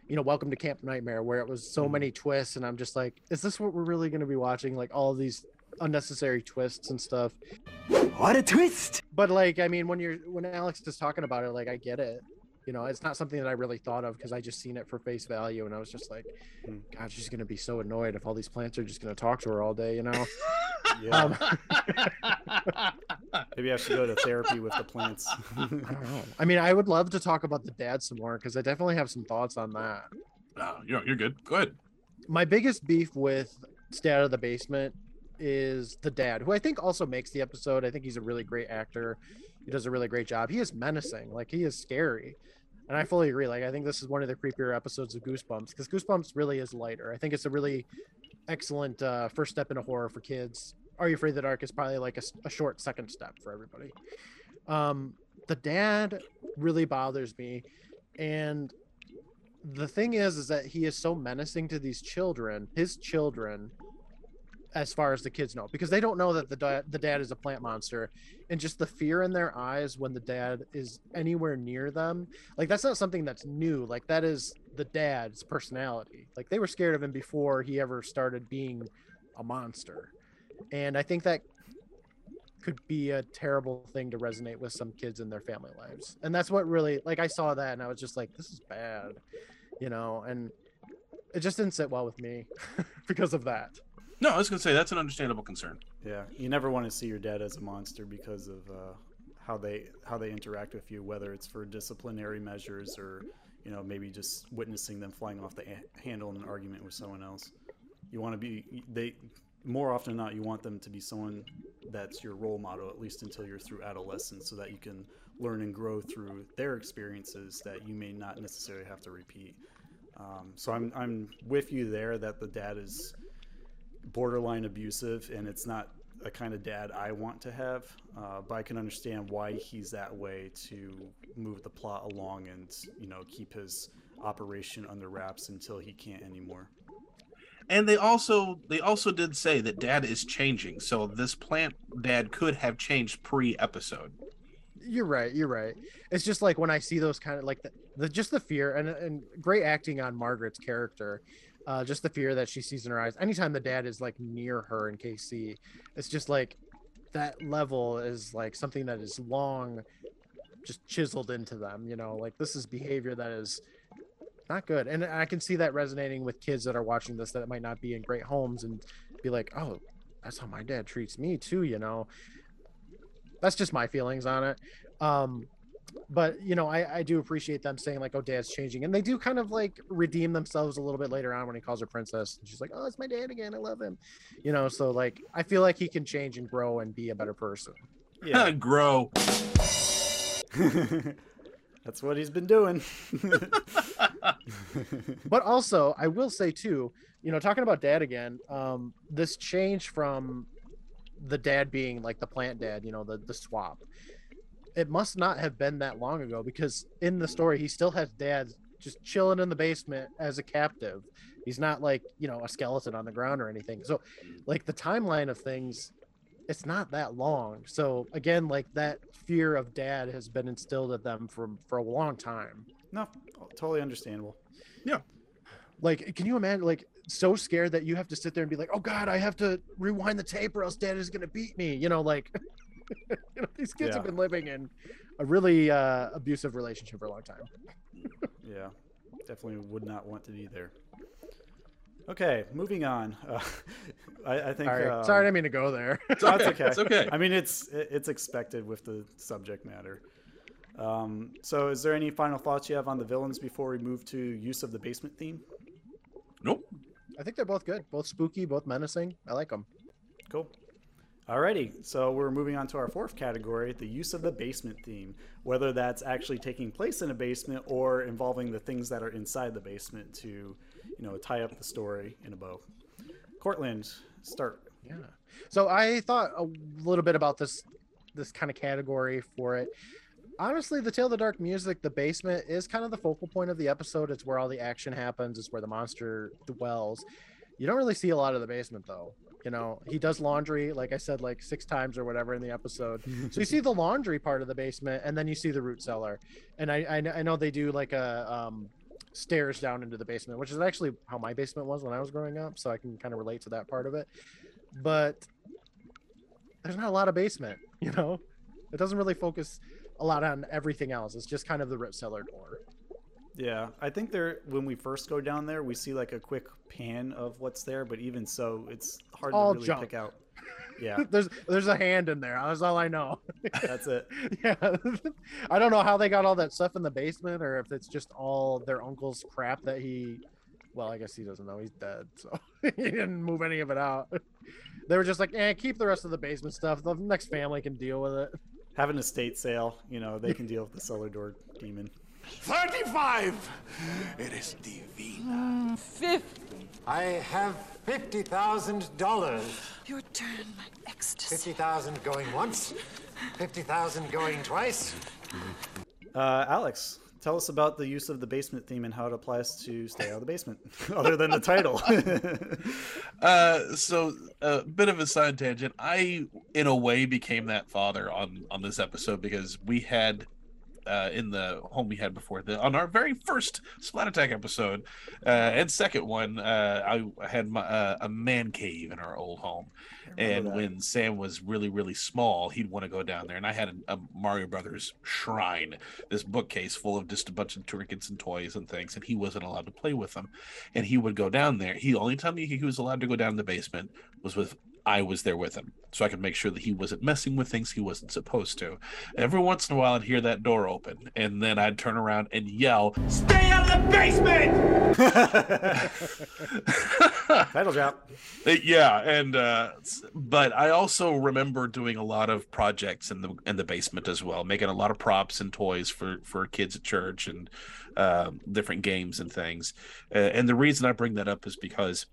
S6: you know, Welcome to Camp Nightmare, where it was so mm-hmm. many twists, and I'm just like, is this what we're really going to be watching? Like all of these unnecessary twists and stuff.
S11: What a twist!
S6: But like, I mean, when you're when Alex is talking about it, like I get it you know it's not something that i really thought of because i just seen it for face value and i was just like hmm. god she's gonna be so annoyed if all these plants are just gonna talk to her all day you know?
S5: Yeah. Um, maybe i should go to therapy with the plants.
S6: I don't know. I mean i would love to talk about the dad some more because i definitely have some thoughts on that.
S1: No you're, you're good. Good
S6: my biggest beef with stay out of the basement is the dad who i think also makes the episode. I think he's a really great actor. he does a really great job he is menacing like he is scary and I fully agree. Like, I think this is one of the creepier episodes of Goosebumps because Goosebumps really is lighter. I think it's a really excellent uh, first step into horror for kids. Are You Afraid of the Dark is probably like a, a short second step for everybody. Um, the dad really bothers me, and the thing is is that he is so menacing to these children his children as far as the kids know because they don't know that the dad the dad is a plant monster. And just the fear in their eyes when the dad is anywhere near them like that's not something that's new. Like that is the dad's personality. Like they were scared of him before he ever started being a monster. And i think that could be a terrible thing to resonate with some kids in their family lives. And that's what really like i saw that and i was just like this is bad you know? And it just didn't sit well with me because of that
S1: No, I was gonna say that's an understandable concern.
S5: Yeah, you never want to see your dad as a monster because of uh, how they how they interact with you, whether it's for disciplinary measures or you know maybe just witnessing them flying off the a- handle in an argument with someone else. You want to be they more often than not you want them to be someone that's your role model at least until you're through adolescence, so that you can learn and grow through their experiences that you may not necessarily have to repeat. Um, so I'm I'm with you there that the dad is borderline abusive and it's not a kind of dad I want to have. Uh, but I can understand why he's that way to move the plot along and you know keep his operation under wraps until he can't anymore.
S1: And they also they also did say that dad is changing, so this plant dad could have changed pre-episode.
S6: you're right you're right it's just like when i see those kind of like the, the just the fear and and great acting on margaret's character uh just the fear that she sees in her eyes. Anytime the dad is like near her in Casey it's just like that level is like something that is long just chiseled into them you know? Like this is behavior that is not good. And i can see that resonating with kids that are watching this that might not be in great homes and be like oh that's how my dad treats me too you know? That's just my feelings on it. Um but you know I, I do appreciate them saying like oh dad's changing and they do kind of like redeem themselves a little bit later on when he calls her princess and she's like oh it's my dad again i love him you know so like i feel like he can change and grow and be a better person
S5: Yeah.
S1: Grow.
S5: That's what he's been doing.
S6: but also i will say too you know talking about dad again um this change from the dad being like the plant dad you know the the swap it must not have been that long ago because in the story he still has dad just chilling in the basement as a captive he's not like you know a skeleton on the ground or anything so like the timeline of things it's not that long so again like that fear of dad has been instilled at them from for a long time
S5: no, totally understandable.
S1: Yeah.
S6: like can you imagine like so scared that you have to sit there and be like oh god i have to rewind the tape or else dad is gonna beat me you know like you know these kids have been living in a really uh abusive relationship for a long time
S5: Yeah, definitely would not want to be there. Okay, moving on. Uh, I, I think.
S6: Sorry.
S5: um,
S6: Sorry, I didn't mean to go there.
S5: It's okay.
S1: okay, it's okay.
S5: I mean, it's it's expected with the subject matter. Um, so, is there any final thoughts you have on the villains before we move to use of the basement theme?
S1: Nope.
S6: I think they're both good, both spooky, both menacing. I like them.
S5: Cool. Alrighty, so we're moving on to our fourth category, the use of the basement theme. Whether that's actually taking place in a basement or involving the things that are inside the basement to, you know, tie up the story in a bow. Cortland, start.
S6: Yeah. So I thought a little bit about this this kind of category for it. Honestly, the Tale of the Dark music, the basement is kind of the focal point of the episode. It's where all the action happens. It's where the monster dwells. You don't really see a lot of the basement though. You know, he does laundry, like I said, like six times or whatever in the episode. so you see the laundry part of the basement, and then you see the root cellar. And I I, I know they do like a um, stairs down into the basement, which is actually how my basement was when I was growing up. So I can kind of relate to that part of it. But there's not a lot of basement, you know. It doesn't really focus a lot on everything else. It's just kind of the root cellar door.
S5: Yeah, I think there when we first go down there, we see like a quick pan of what's there, but even so, it's hard
S6: All
S5: to really
S6: junk.
S5: pick out. Yeah,
S6: there's there's a hand in there. That's all I know.
S5: that's it.
S6: yeah. I don't know how they got all that stuff in the basement or if it's just all their uncle's crap that he well, I guess he doesn't know he's dead, so he didn't move any of it out. They were just like, eh, keep the rest of the basement stuff. The next family can deal with it.
S5: Have an estate sale, you know, they can deal with the cellar door demon.
S7: 35! It is divine.
S15: Fifty.
S16: I have fifty thousand dollars.
S15: Your turn, my ecstasy.
S16: Fifty thousand going once, fifty thousand going twice.
S5: Uh, Alex, tell us about the use of the basement theme and how it applies to Stay Out of the Basement, other than the title.
S1: uh, so a bit of a side tangent. I, in a way, became that father on on this episode because we had uh, in the home we had before the on our very first Splat Attack episode uh, and second one, uh, I had my, uh, a man cave in our old home, and
S5: that.
S1: when Sam was really really small, he'd want to go down there, and I had a, a Mario Brothers shrine, this bookcase full of just a bunch of trinkets and toys and things, and he wasn't allowed to play with them, and he would go down there. He only time he, he was allowed to go down in the basement was with I was there with him, so I could make sure that he wasn't messing with things he wasn't supposed to. Every once in a while, I'd hear that door open, and then I'd turn around and yell, "Stay out of the basement!"
S5: Title.
S1: Uh, yeah, and uh, but I also remember doing a lot of projects in the in the basement as well, making a lot of props and toys for for kids at church and uh, different games and things. Uh, and the reason I bring that up is because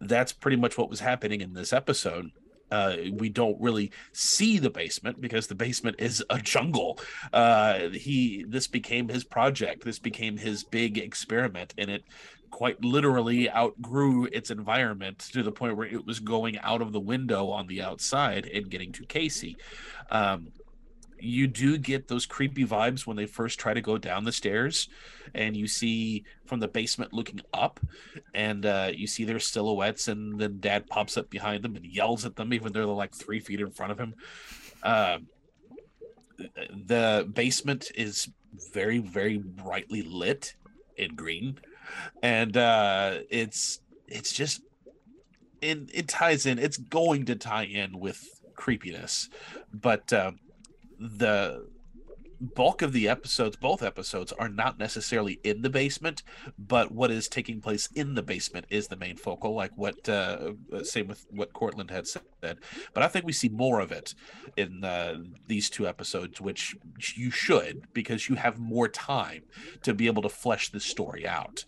S1: that's pretty much what was happening in this episode. Uh, we don't really see the basement because the basement is a jungle. Uh, he this became his project. This became his big experiment, and it quite literally outgrew its environment to the point where it was going out of the window on the outside and getting to Casey. Um, you do get those creepy vibes when they first try to go down the stairs and you see from the basement looking up and uh, you see their silhouettes and then dad pops up behind them and yells at them even though they're like three feet in front of him. Um, the basement is very very brightly lit in green and uh it's it's just it, it ties in. It's going to tie in with creepiness. But uh, the bulk of the episodes both episodes are not necessarily in the basement but what is taking place in the basement is the main focal like what uh same with what cortland had said. But i think we see more of it in uh, these two episodes which you should because you have more time to be able to flesh this story out.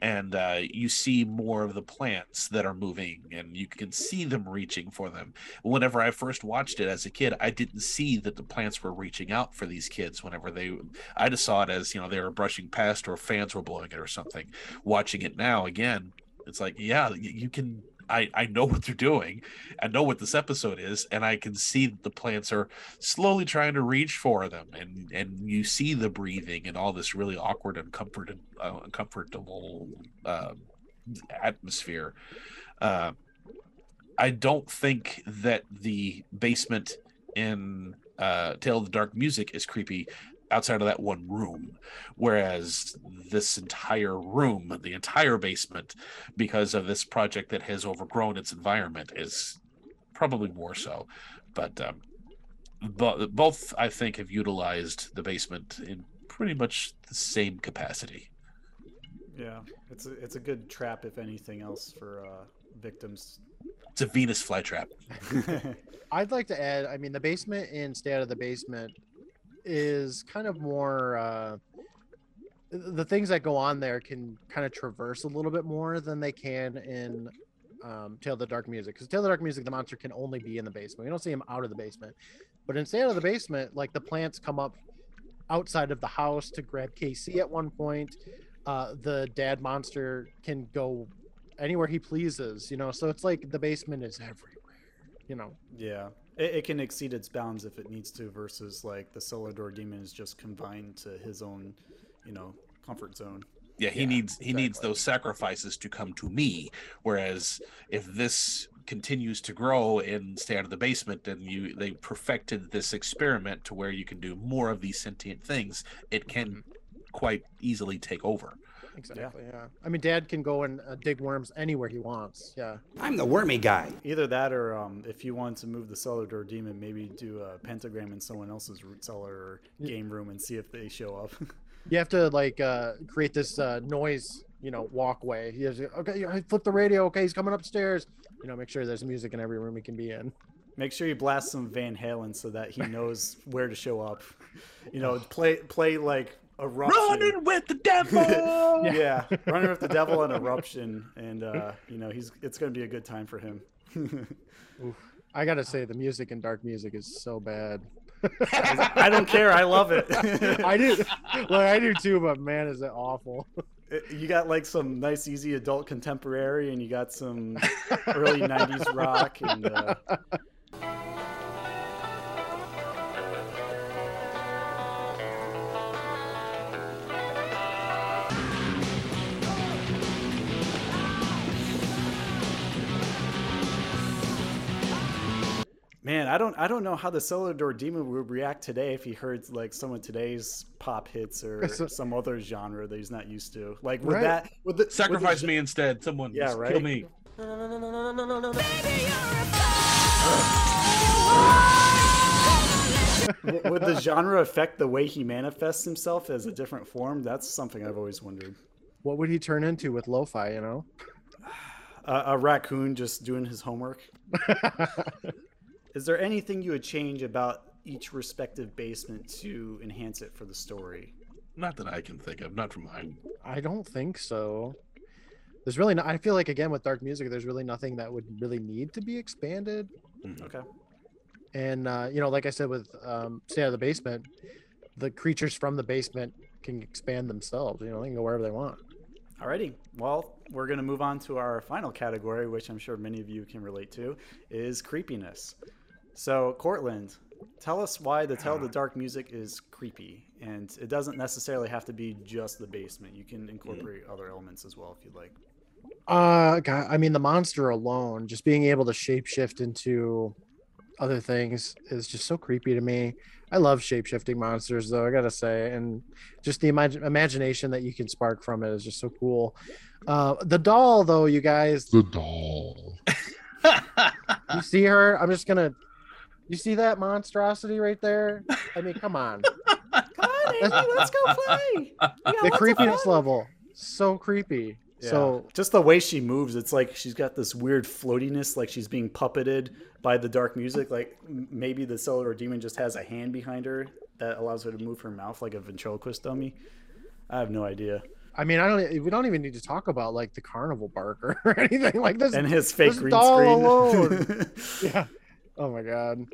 S1: And uh, you see more of the plants that are moving and you can see them reaching for them. Whenever i first watched it as a kid i didn't see that the plants were reaching out for these kids whenever they i just saw it as you know they were brushing past or fans were blowing it or something watching it now again it's like yeah you can I, I know what they're doing. I know what this episode is, and I can see that the plants are slowly trying to reach for them, and and you see the breathing and all this really awkward and comforted, uh, uncomfortable uh, atmosphere. Uh, I don't think that the basement in uh, Tale of the Dark Music is creepy outside of that one room, whereas this entire room, the entire basement, because of this project that has overgrown its environment, is probably more so. But um, bo- both, I think, have utilized the basement in pretty much the same capacity.
S5: Yeah, it's a, it's a good trap, if anything else, for uh, victims.
S1: It's a Venus flytrap.
S6: I'd like to add, I mean, the basement in Stay Out of the Basement is kind of more uh the things that go on there can kind of traverse a little bit more than they can in um, Tale of the Dark Music. Because Tale of the Dark Music, the monster can only be in the basement. We don't see him out of the basement. But in Stay Out of the Basement, like the plants come up outside of the house to grab Casey at one point. Uh, the dad monster can go anywhere he pleases, you know. So it's like the basement is everywhere, you know.
S5: Yeah, it, it can exceed its bounds if it needs to, versus like the cellar door demon is just confined to his own, you know, comfort zone.
S1: Yeah, he needs he needs those sacrifices to come to me. Whereas if this continues to grow and stay out of the basement, and you they perfected this experiment to where you can do more of these sentient things, it can mm-hmm. quite easily take over.
S6: Exactly. Yeah. I mean, Dad can go and uh, dig worms anywhere he wants. Yeah.
S17: I'm the wormy guy.
S5: Either that, or um, if you want to move the cellar door demon, maybe do a pentagram in someone else's root cellar or game room and see if they show up.
S6: You have to like uh, create this uh, noise, you know, walkway. He has, okay, I flip the radio. Okay, he's coming upstairs. You know, make sure there's music in every room he can be in.
S5: Make sure you blast some Van Halen so that he knows where to show up. You know, play play like eruption.
S1: Running with the devil.
S5: yeah, running with the devil and eruption, and uh, you know he's it's going to be a good time for him.
S6: Oof. I gotta say, the music in dark music is so bad.
S5: I don't care. I love it.
S6: I do. Look, I do too, but man, is it awful.
S5: You got like some nice, easy adult contemporary, and you got some early '90s rock, and uh, Man, I don't I don't know how the Cellar Door Demon would react today if he heard like some of today's pop hits or
S6: a-
S5: some other genre that he's not used to. Like with
S6: Right.
S5: that with the
S1: Sacrifice
S5: with
S1: me instead. Someone
S5: Yeah, right.
S1: kill me.
S5: would the genre affect the way he manifests himself as a different form? That's something I've always wondered.
S6: What would he turn into with lo-fi? You know.
S5: A, a raccoon just doing his homework. Is there anything you would change about each respective basement to enhance it for the story?
S1: Not that I can think of. Not from mine.
S6: I don't think so. There's really not. I feel like again with dark music, there's really nothing that would really need to be expanded.
S5: Okay.
S6: And uh, you know, like I said with um, Stay Out of the Basement, the creatures from the basement can expand themselves. You know, they can go wherever they want.
S5: Alrighty. Well, we're going to move on to our final category, which I'm sure many of you can relate to, is creepiness. So, Cortland, tell us why the Tell the Dark music is creepy. And it doesn't necessarily have to be just the basement. You can incorporate other elements as well if you'd like.
S6: Uh, God, I mean, the monster alone, just being able to shapeshift into other things is just so creepy to me. I love shapeshifting monsters, though I gotta say, and just the imag- imagination that you can spark from it is just so cool. Uh, the doll, though, you guys,
S17: The doll.
S6: you see her? I'm just gonna. You see that monstrosity right there? I mean, come on.
S5: Come on, Amy, let's go play.
S6: the creepiness level, so creepy. So
S5: just the way she moves, it's like she's got this weird floatiness, like she's being puppeted by the dark music. Like maybe the cellar demon just has a hand behind her that allows her to move her mouth like a ventriloquist dummy. I have no idea.
S6: I mean, I don't. We don't even need to talk about like the carnival barker or anything like this.
S5: And his fake
S6: this
S5: green
S6: doll
S5: screen.
S6: alone. yeah. Oh my god.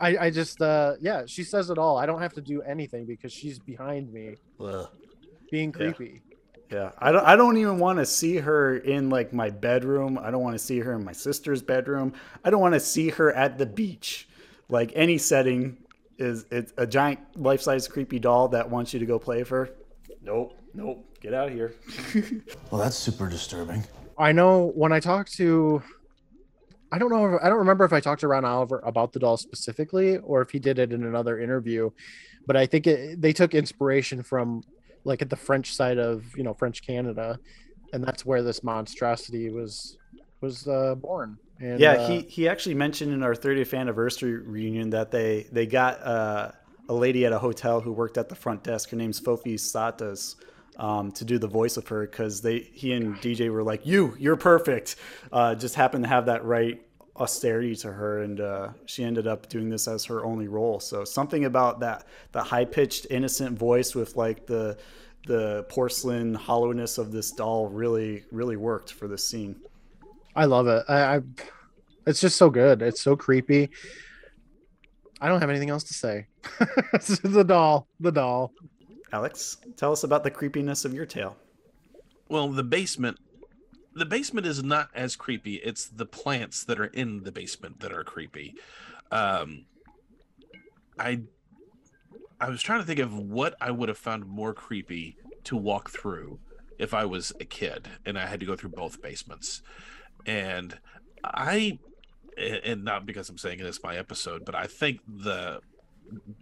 S6: I I just uh yeah. She says it all. I don't have to do anything because she's behind me, being creepy.
S5: Yeah, I don't. I don't even want to see her in like my bedroom. I don't want to see her in my sister's bedroom. I don't want to see her at the beach. Like any setting is it's a giant life-size creepy doll that wants you to go play with her. Nope, nope. Get out of here.
S18: Well, that's super disturbing.
S6: I know when I talk to, I don't know. If, I don't remember if I talked to Ron Oliver about the doll specifically, or if he did it in another interview. But I think it, they took inspiration from like at the French side of you know French Canada, and that's where this monstrosity was was uh, born. And,
S5: yeah,
S6: uh,
S5: he he actually mentioned in our 30th anniversary reunion that they they got uh, a lady at a hotel who worked at the front desk. Her name's Fofi Satas. Um, to do the voice of her because they he and DJ were like you you're perfect uh, just happened to have that right austerity to her and uh, she ended up doing this as her only role so something about that the high pitched innocent voice with like the the porcelain hollowness of this doll really really worked for this scene
S6: I love it. I, I it's just so good. It's so creepy. I don't have anything else to say. The doll, the doll.
S5: Alex, tell us about the creepiness of your tale.
S1: Well, the basement the basement is not as creepy. It's the plants that are in the basement that are creepy. Um I I was trying to think of what I would have found more creepy to walk through if I was a kid and I had to go through both basements. And I and not because I'm saying this my episode, but I think the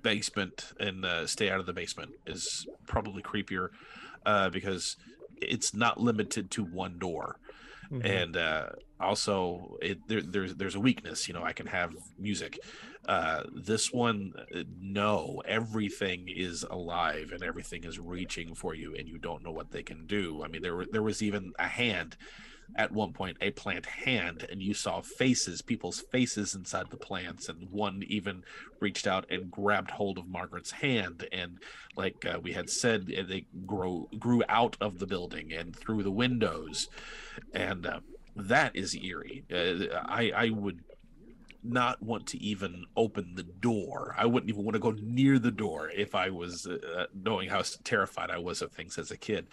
S1: basement and uh, stay out of the basement is probably creepier uh, because it's not limited to one door.
S19: Mhm.
S1: and uh, also it there, there's there's a weakness you know i can have music. Uh, this one no everything is alive and everything is reaching for you and you don't know what they can do. I mean there were there was even a hand at one point a plant hand and you saw faces people's faces inside the plants and one even reached out and grabbed hold of margaret's hand and like uh, we had said uh, they grow grew out of the building and through the windows and uh, that is eerie uh, i i would not want to even open the door. I wouldn't even want to go near the door if I was uh, knowing how terrified I was of things as a kid.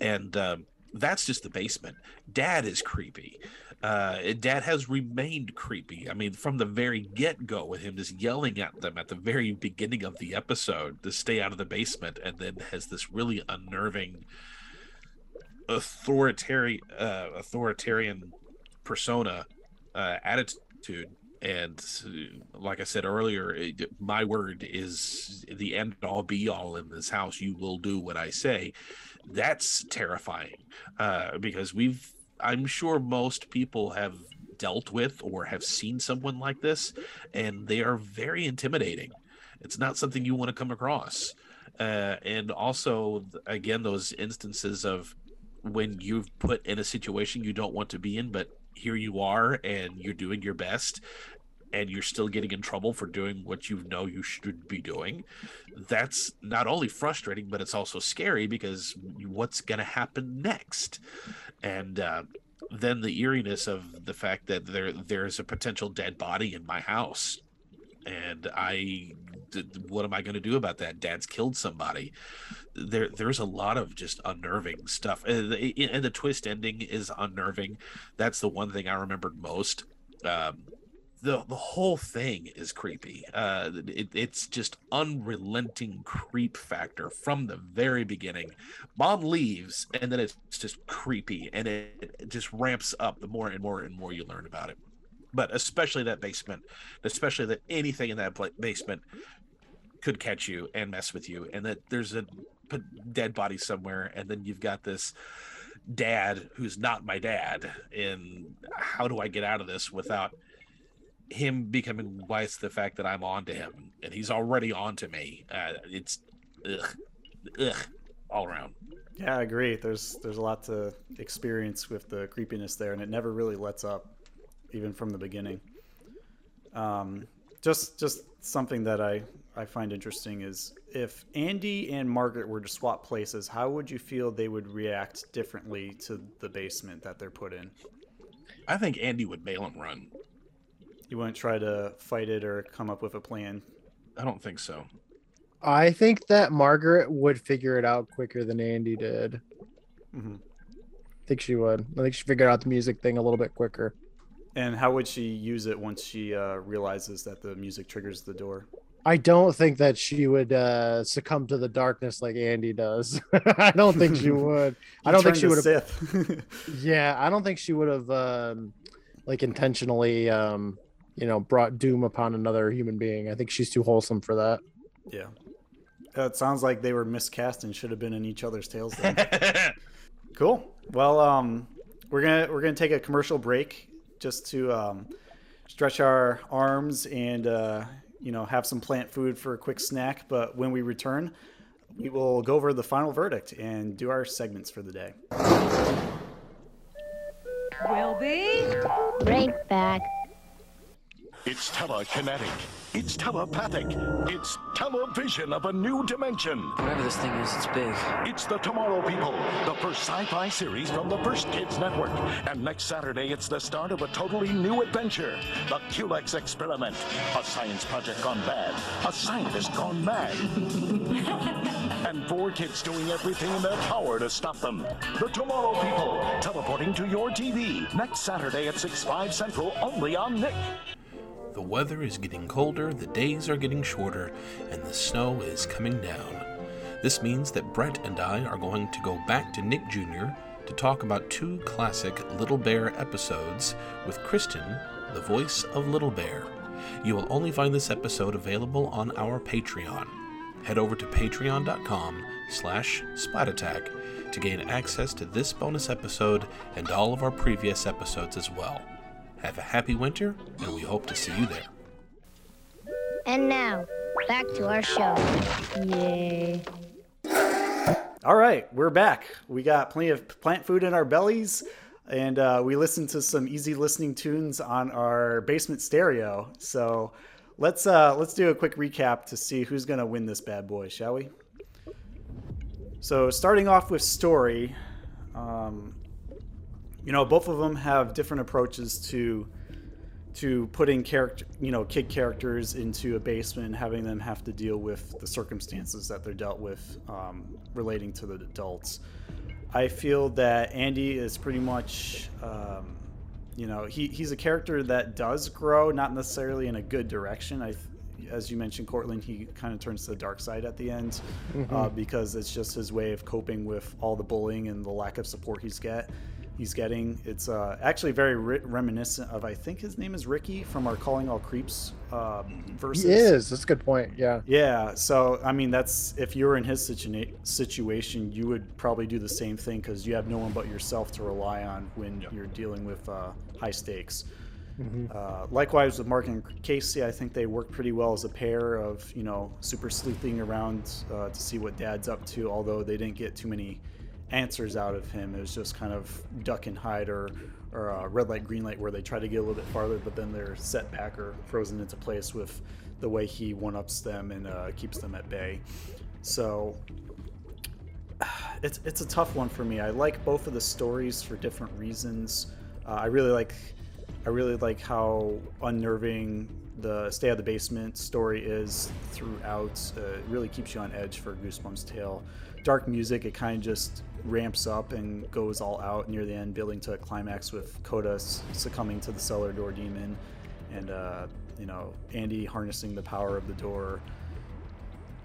S1: And um, that's just the basement. Dad is creepy. Uh, Dad has remained creepy. I mean, from the very get go, with him just yelling at them at the very beginning of the episode to stay out of the basement, and then has this really unnerving, authoritarian, uh, authoritarian persona uh, attitude and like I said earlier, it, my word is the end all be all in this house. You will do what I say. That's terrifying uh, because we've, I'm sure most people have dealt with or have seen someone like this, and they are very intimidating. It's not something you want to come across. Uh, and also, again, those instances of when you've put in a situation you don't want to be in, but here you are and you're doing your best and you're still getting in trouble for doing what you know you should be doing that's not only frustrating but it's also scary because what's going to happen next? And uh, then the eeriness of the fact that there there's a potential dead body in my house and i what am i going to do about that? Dad's killed somebody. There there's a lot of just unnerving stuff and the, and the twist ending is unnerving. That's the one thing i remembered most um, the the whole thing is creepy. Uh, it, it's just unrelenting creep factor from the very beginning. Mom leaves, and then it's just creepy, and it, it just ramps up the more and more and more you learn about it. But especially that basement, especially that anything in that basement could catch you and mess with you, and that there's a dead body somewhere, and then you've got this dad who's not my dad and how do i get out of this without him becoming wise to the fact that I'm on to him, and he's already on to me. Uh, it's ugh, ugh, all around.
S5: Yeah, I agree. There's there's a lot to experience with the creepiness there, and it never really lets up, even from the beginning. Um, just just something that I I find interesting is if Andy and Margaret were to swap places, how would you feel they would react differently to the basement that they're put in?
S1: I think Andy would bail him run.
S5: You wouldn't try to fight it or come up with a plan.
S1: I don't think so.
S6: I think that Margaret would figure it out quicker than Andy did.
S5: Mm-hmm.
S6: I think she would. I think she figured out the music thing a little bit quicker.
S5: And how would she use it once she uh, realizes that the music triggers the door?
S6: I don't think that she would uh, succumb to the darkness like Andy does. I don't think she would. I don't think she would have. yeah, I don't think she would have um, like intentionally um, you know, brought doom upon another human being. I think she's too wholesome for that.
S5: Yeah. it sounds like they were miscast and should have been in each other's tales. cool. Well, um, we're gonna we're gonna take a commercial break just to um, stretch our arms and uh, you know have some plant food for a quick snack. But when we return, we will go over the final verdict and do our segments for the day.
S17: Will be
S3: right back.
S7: It's telekinetic. It's telepathic. It's television of a new dimension.
S19: Whatever this thing is, it's big.
S7: It's The Tomorrow People, the first sci-fi series from the First Kids Network. And next Saturday, it's the start of a totally new adventure. The Culex Experiment. A science project gone bad. A scientist gone mad. and four kids doing everything in their power to stop them. The Tomorrow People, teleporting to your TV. Next Saturday at 6, 5 Central, only on Nick.
S1: The weather is getting colder, the days are getting shorter, and the snow is coming down. This means that Brett and I are going to go back to Nick Jr. to talk about two classic Little Bear episodes with Kristin, the voice of Little Bear. You will only find this episode available on our Patreon. Head over to patreon.com slash splatattack to gain access to this bonus episode and all of our previous episodes as well. Have a happy winter, and we hope to see you there.
S3: And now, back to our show. Yay.
S5: All right, we're back. We got plenty of plant food in our bellies, and uh, we listened to some easy listening tunes on our basement stereo. So let's uh, let's do a quick recap to see who's gonna win this bad boy, shall we? So starting off with story, um, you know, both of them have different approaches to to putting character, you know, kid characters into a basement and having them have to deal with the circumstances that they're dealt with um, relating to the adults. I feel that Andy is pretty much, um, you know, he, he's a character that does grow, not necessarily in a good direction. I, as you mentioned, Cortland, he kind of turns to the dark side at the end uh,
S6: Mhm.
S5: because it's just his way of coping with all the bullying and the lack of support he's get he's getting. It's uh, actually very re- reminiscent of I think his name is Ricky from our Calling All Creeps uh, versus.
S6: He is. That's a good point. Yeah.
S5: Yeah, so I mean, that's if you were in his situa- situation, you would probably do the same thing because you have no one but yourself to rely on when you're dealing with uh, high stakes.
S6: Mhm.
S5: Uh, likewise with Mark and Casey, I think they work pretty well as a pair of you know super sleuthing around uh, to see what Dad's up to. Although they didn't get too many answers out of him, it was just kind of duck and hide or or uh, red light green light where they try to get a little bit farther, but then they're set back or frozen into place with the way he one ups them and uh, keeps them at bay. So it's it's a tough one for me. I like both of the stories for different reasons. Uh, I really like I really like how unnerving the stay out of the basement story is throughout. Uh, it really keeps you on edge for Goosebumps Tale. Dark music, it kind of just ramps up and goes all out near the end, building to a climax with Coda succumbing to the cellar door demon, and uh, you know Andy harnessing the power of the door.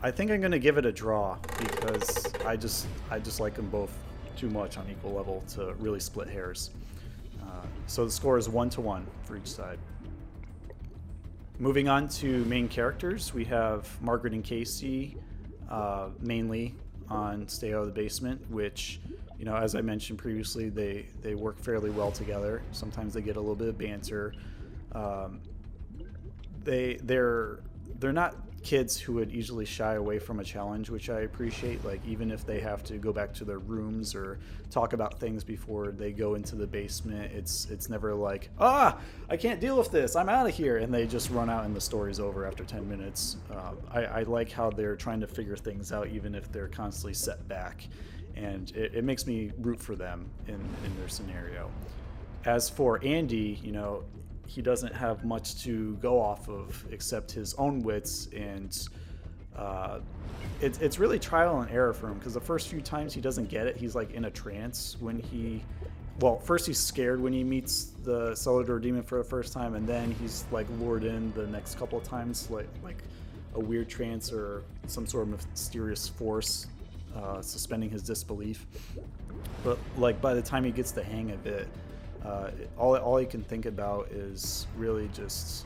S5: I think I'm gonna give it a draw because I just I just like them both too much on equal level to really split hairs. Uh, so the score is one to one for each side. Moving on to main characters, we have Margaret and Casey, uh, mainly on Stay Out of the Basement, which, you know, as I mentioned previously, they they work fairly well together. Sometimes they get a little bit of banter. Um, they they're they're not kids who would easily shy away from a challenge, which I appreciate. Like even if they have to go back to their rooms or talk about things before they go into the basement, it's it's never like ah I can't deal with this, I'm out of here, and they just run out and the story's over after ten minutes. Um, I, I like how they're trying to figure things out even if they're constantly set back, and it, it makes me root for them in in their scenario. As for Andy, you know, he doesn't have much to go off of except his own wits and uh, it's, it's really trial and error for him because the first few times he doesn't get it he's like in a trance when he well first he's scared when he meets the cellar door demon for the first time and then he's like lured in the next couple of times like like a weird trance or some sort of mysterious force uh, suspending his disbelief. But like by the time he gets the hang of it uh, all, all he can think about is really just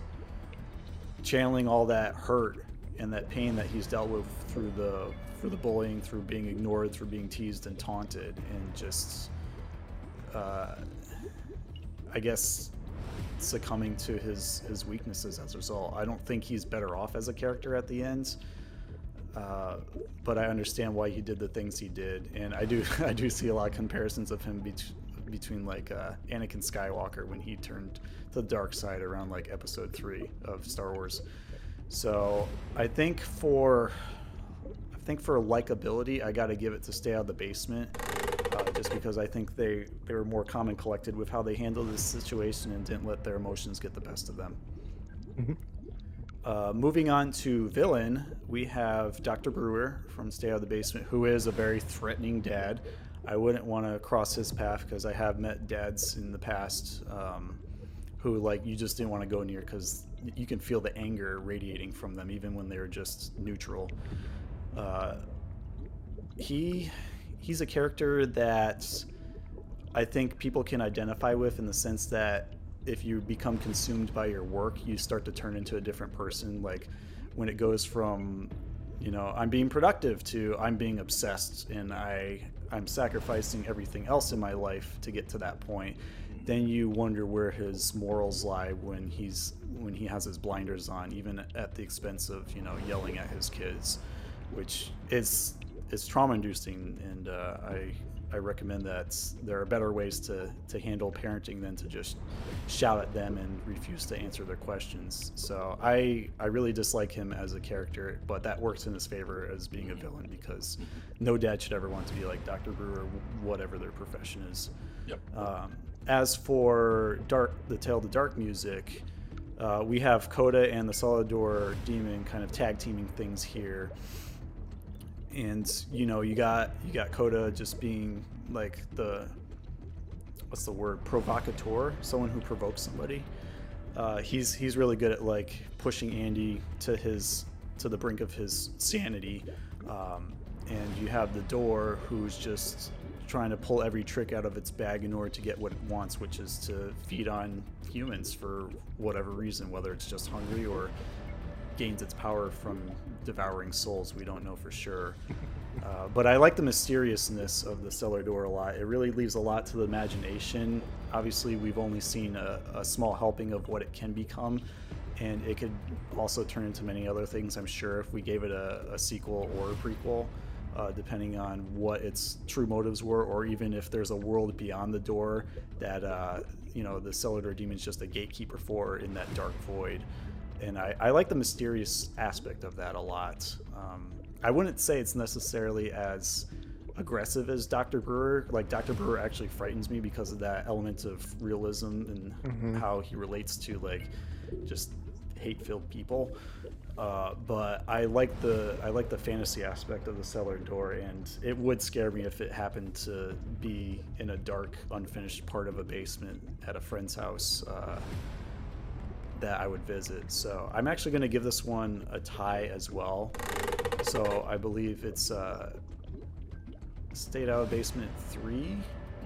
S5: channeling all that hurt and that pain that he's dealt with through the through the bullying, through being ignored, through being teased and taunted, and just uh, I guess succumbing to his his weaknesses as a result. I don't think he's better off as a character at the end. Uh, but I understand why he did the things he did, and I do I do see a lot of comparisons of him bet- between like uh, Anakin Skywalker when he turned to the dark side around like Episode three of Star Wars. So I think for I think for likability, I got to give it to Stay Out of the Basement, uh, just because I think they they were more calm and collected with how they handled this situation and didn't let their emotions get the best of them. Uh, moving on to villain, we have Dr. Brewer from Stay Out of the Basement, who is a very threatening dad. I wouldn't want to cross his path because I have met dads in the past um, who, like, you just didn't want to go near because you can feel the anger radiating from them, even when they're just neutral. Uh, he he's a character that I think people can identify with in the sense that if you become consumed by your work, you start to turn into a different person. Like when it goes from, you know, I'm being productive to I'm being obsessed and I I'm sacrificing everything else in my life to get to that point. Then you wonder where his morals lie when he's when he has his blinders on, even at the expense of you know yelling at his kids, which is is trauma inducing, and uh, I I recommend that there are better ways to, to handle parenting than to just shout at them and refuse to answer their questions. So I I really dislike him as a character, but that works in his favor as being a villain because no dad should ever want to be like Dr. Brewer, whatever their profession is.
S1: Yep.
S5: Um, as for dark, the Tale of the Dark music, uh, we have Coda and the Door Demon kind of tag teaming things here. And you know, you got you got Coda just being like the what's the word provocateur, someone who provokes somebody. Uh, he's he's really good at like pushing Andy to his to the brink of his sanity. Um, and you have the door who's just trying to pull every trick out of its bag in order to get what it wants, which is to feed on humans for whatever reason, whether it's just hungry or gains its power from devouring souls. We don't know for sure. Uh, but I like the mysteriousness of the cellar door a lot. It really leaves a lot to the imagination. Obviously, we've only seen a, a small helping of what it can become, and it could also turn into many other things, I'm sure, if we gave it a, a sequel or a prequel. Uh, depending on what its true motives were, or even if there's a world beyond the door that uh, you know the cellar door demon is just a gatekeeper for in that dark void. And I, I like the mysterious aspect of that a lot. Um, I wouldn't say it's necessarily as aggressive as Dr. Brewer. Like Dr. Brewer actually frightens me because of that element of realism and
S6: Mhm.
S5: how he relates to like just hate-filled people. Uh, but I like the I like the fantasy aspect of the cellar door, and it would scare me if it happened to be in a dark, unfinished part of a basement at a friend's house uh, that I would visit. So I'm actually going to give this one a tie as well. So I believe it's uh, Stayed Out of Basement three,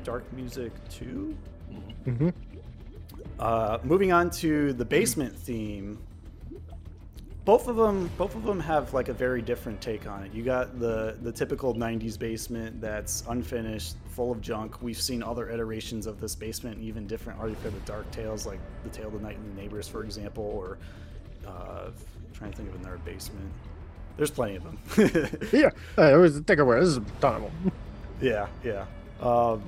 S5: Dark Music two.
S6: Mm-hmm.
S5: Uh, moving on to the basement theme. Both of them, both of them have like a very different take on it. You got the the typical '90s basement that's unfinished, full of junk. We've seen other iterations of this basement, even different for the Dark Tales, like the Tale of the Night and the Neighbors, for example. Or uh, trying to think of another basement. There's plenty of them.
S6: yeah, uh, it was take away. This is a ton of them.
S5: Yeah, yeah. Um,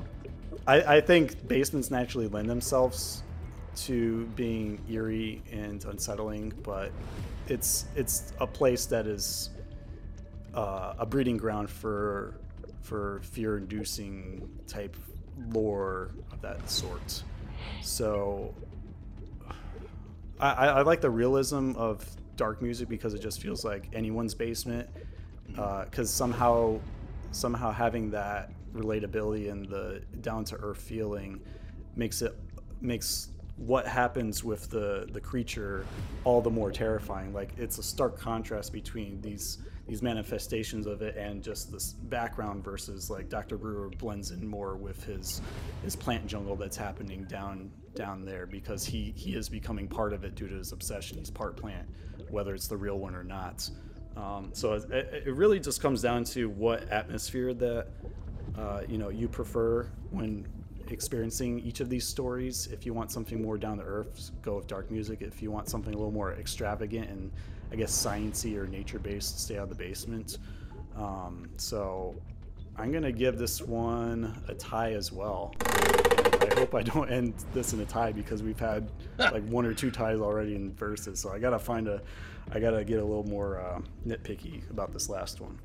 S5: I, I think basements naturally lend themselves to being eerie and unsettling, but it's it's a place that is uh, a breeding ground for for fear-inducing type lore of that sort. So I, I like the realism of dark music because it just feels like anyone's basement. Uh, because somehow, somehow having that relatability and the down to earth feeling makes it makes what happens with the the creature all the more terrifying. Like it's a stark contrast between these these manifestations of it and just this background versus like Dr. Brewer blends in more with his his plant jungle that's happening down down there because he he is becoming part of it due to his obsession. He's part plant, whether it's the real one or not. Um, so it, it really just comes down to what atmosphere that uh, you know you prefer when experiencing each of these stories. If you want something more down to earth, go with dark music. If you want something a little more extravagant and I guess sciency or nature based, stay out of the basement. Um, so I'm gonna give this one a tie as well. I hope I don't end this in a tie because we've had like one or two ties already in verses. So I gotta find a, I gotta get a little more uh, nitpicky about this last one.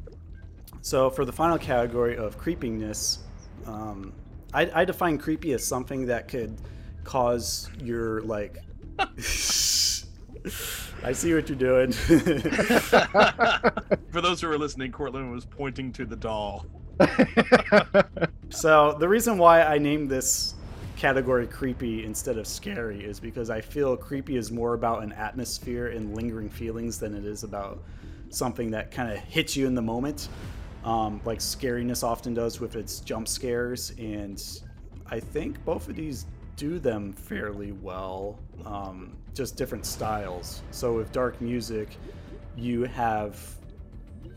S5: So for the final category of creepiness, um, I, I define creepy as something that could cause your like. I see what you're doing.
S1: For those who are listening, Cortland was pointing to the doll.
S5: so the reason why I named this category creepy instead of scary is because I feel creepy is more about an atmosphere and lingering feelings than it is about something that kind of hits you in the moment. Um, like scariness often does with its jump scares, and I think both of these do them fairly well. Um, just different styles. So with dark music, you have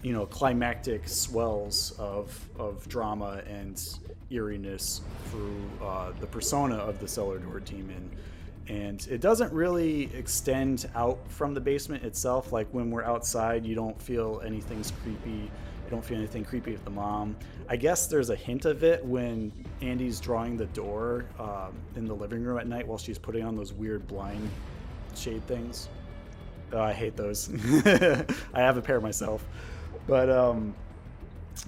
S5: you know climactic swells of of drama and eeriness through uh, the persona of the cellar door demon. And it doesn't really extend out from the basement itself. Like when we're outside you don't feel anything's creepy. You don't feel anything creepy with the mom. I guess there's a hint of it when andy's drawing the door um, in the living room at night while she's putting on those weird blind shade things oh, i hate those i have a pair myself but um,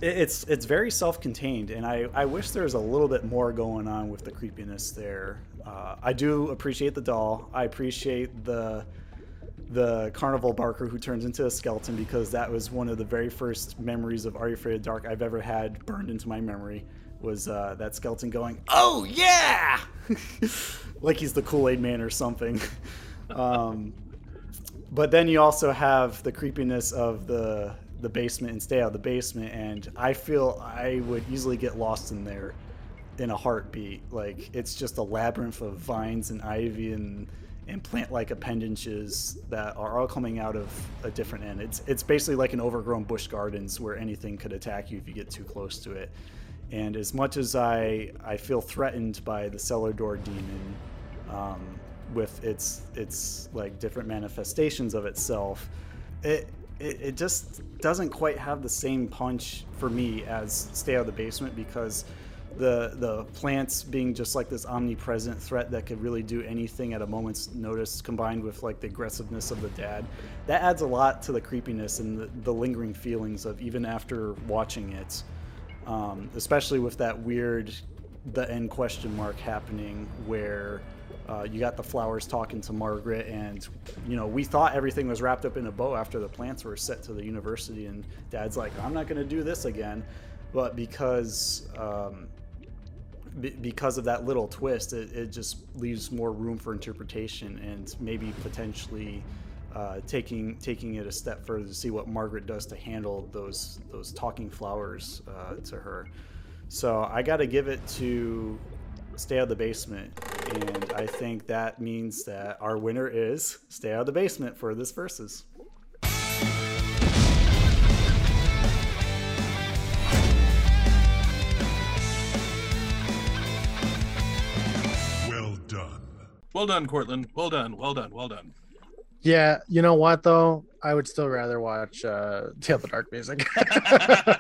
S5: it- it's it's very self-contained, and I, I wish there was a little bit more going on with the creepiness there. Uh, I do appreciate the doll. I appreciate the the carnival barker who turns into a skeleton because that was one of the very first memories of Are You Afraid of Dark I've ever had burned into my memory. Was uh, that skeleton going, "Oh yeah," like he's the Kool Aid Man or something. Um, but then you also have the creepiness of the the basement and stay out of the basement and i feel i would easily get lost in there in a heartbeat. Like it's just a labyrinth of vines and ivy and and plant-like appendages that are all coming out of a different end. It's it's basically like an overgrown Busch Gardens where anything could attack you if you get too close to it. And as much as i i feel threatened by the cellar door demon um, with its its like different manifestations of itself it, it it just doesn't quite have the same punch for me as stay out of the basement because the the plants being just like this omnipresent threat that could really do anything at a moment's notice combined with like the aggressiveness of the dad that adds a lot to the creepiness and the, the lingering feelings of even after watching it. Um, especially with that weird the end question mark happening where uh, you got the flowers talking to Margaret, and you know we thought everything was wrapped up in a bow after the plants were sent to the university, and Dad's like, "I'm not going to do this again," but because um, be- because of that little twist, it, it just leaves more room for interpretation and maybe potentially uh, taking taking it a step further to see what Margaret does to handle those those talking flowers uh, to her. So I got to give it to Stay Out of the Basement, and I think that means that our winner is Stay Out of the Basement for this versus.
S1: Well done. Well done, Cortland. Well done. Well done. Well done.
S6: Yeah, you know what though? I would still rather watch uh Tale of the Dark Music.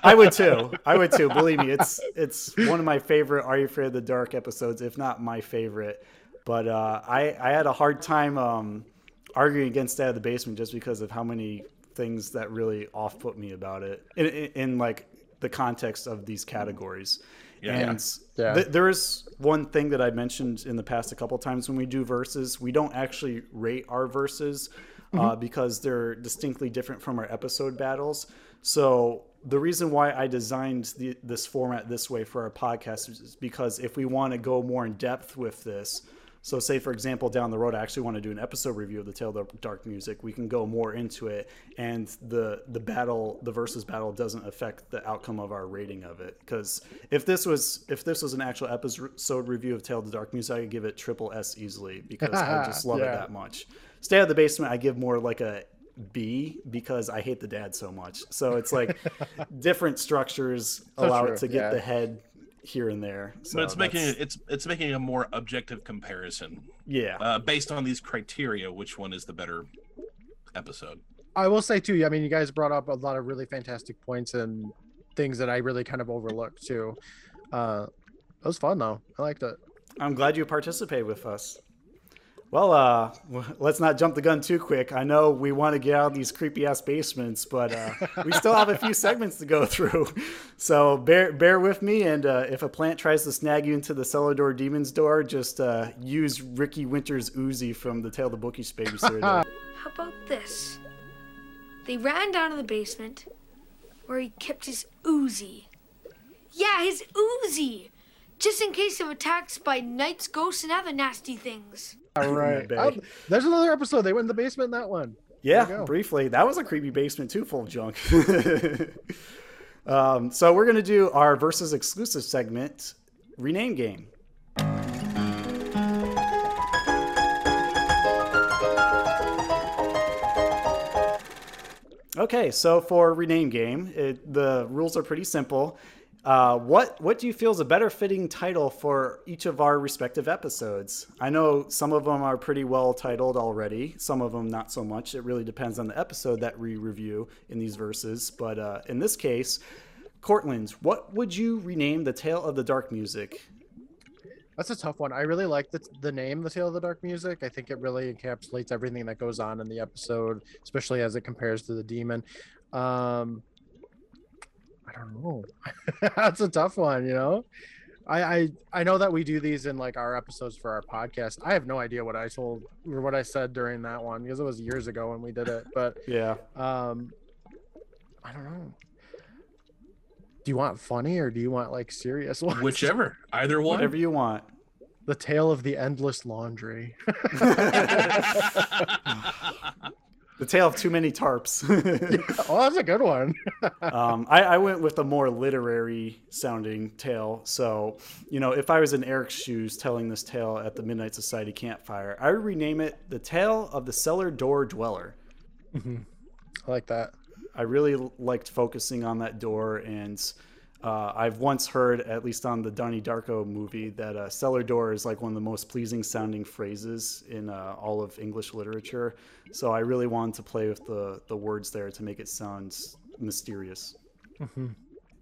S5: I would too. I would too. Believe me, it's it's one of my favorite Are You Afraid of the Dark episodes, if not my favorite. But uh, I I had a hard time um, arguing against that of the basement just because of how many things that really off put me about it in, in, in like the context of these categories.
S1: Yeah.
S5: and
S6: Yeah.
S5: th- there is one thing that I mentioned in the past a couple times when we do verses, we don't actually rate our verses uh, because they're distinctly different from our episode battles. So the reason why I designed the, this format this way for our podcast is because if we want to go more in depth with this, so say for example down the road I actually want to do an episode review of the Tale of the Dark Music, we can go more into it, and the the battle, the versus battle, doesn't affect the outcome of our rating of it. Because if this was if this was an actual episode review of Tale of the Dark Music, I could give it triple S easily because I just love it that much. Stay out of the basement, I give more like a B because I hate the dad so much. So it's like different structures
S6: So
S5: allow
S6: true,
S5: it to get
S6: yeah.
S5: the head here and there. So
S1: but it's making
S5: that's-
S1: it, it's it's making a more objective comparison.
S5: Yeah.
S1: Uh, based on these criteria, which one is the better episode?
S6: I will say too. I mean, you guys brought up a lot of really fantastic points and things that I really kind of overlooked too. Uh, it was fun though. I liked it.
S5: I'm glad you participated with us. Well, uh, let's not jump the gun too quick. I know we want to get out of these creepy ass basements, but uh, we still have a few segments to go through. So bear bear with me, and uh, if a plant tries to snag you into the cellar door demon's door, just uh, use Ricky Winter's Uzi from the Tale of the Bookish Babysitter. to-
S9: How about this? They ran down to the basement where he kept his Uzi. Yeah, his Uzi! Just in case of attacks by knights, ghosts, and other nasty things.
S6: All right. There's another episode. They went in the basement in that one.
S5: Yeah,
S6: There you go.
S5: briefly. That was a creepy basement too, full of junk. um, so we're gonna do our versus exclusive segment, rename game. Okay, so for rename game, it, the rules are pretty simple. Uh, what what do you feel is a better fitting title for each of our respective episodes? I know some of them are pretty well titled already, some of them not so much. It really depends on the episode that we review in these verses. But uh, in this case, Cortland, what would you rename the Tale of the Dark Music?
S6: That's a tough one. I really like the, the name, The Tale of the Dark Music. I think it really encapsulates everything that goes on in the episode, especially as it compares to the demon. Um, I don't know. That's a tough one, you know. I, I I know that we do these in like our episodes for our podcast. I have no idea what I told or what I said during that one because it was years ago when we did it. But
S5: yeah,
S6: um, I don't know. Do you want funny or do you want like serious ones?
S1: Whichever, either one.
S5: Whatever you want.
S6: The tale of the endless laundry.
S5: The tale of too many tarps.
S6: oh, that's a good one.
S5: um, I, I, went with a more literary sounding tale. So, you know, if I was in Eric's shoes telling this tale at the Midnight Society campfire, I would rename it The Tale of the Cellar Door Dweller.
S6: Mm-hmm. I like that.
S5: I really liked focusing on that door and uh, I've once heard, at least on the Donnie Darko movie, that uh, cellar door is like one of the most pleasing sounding phrases in uh, all of English literature. So I really wanted to play with the, the words there to make it sound mysterious.
S6: Mm-hmm.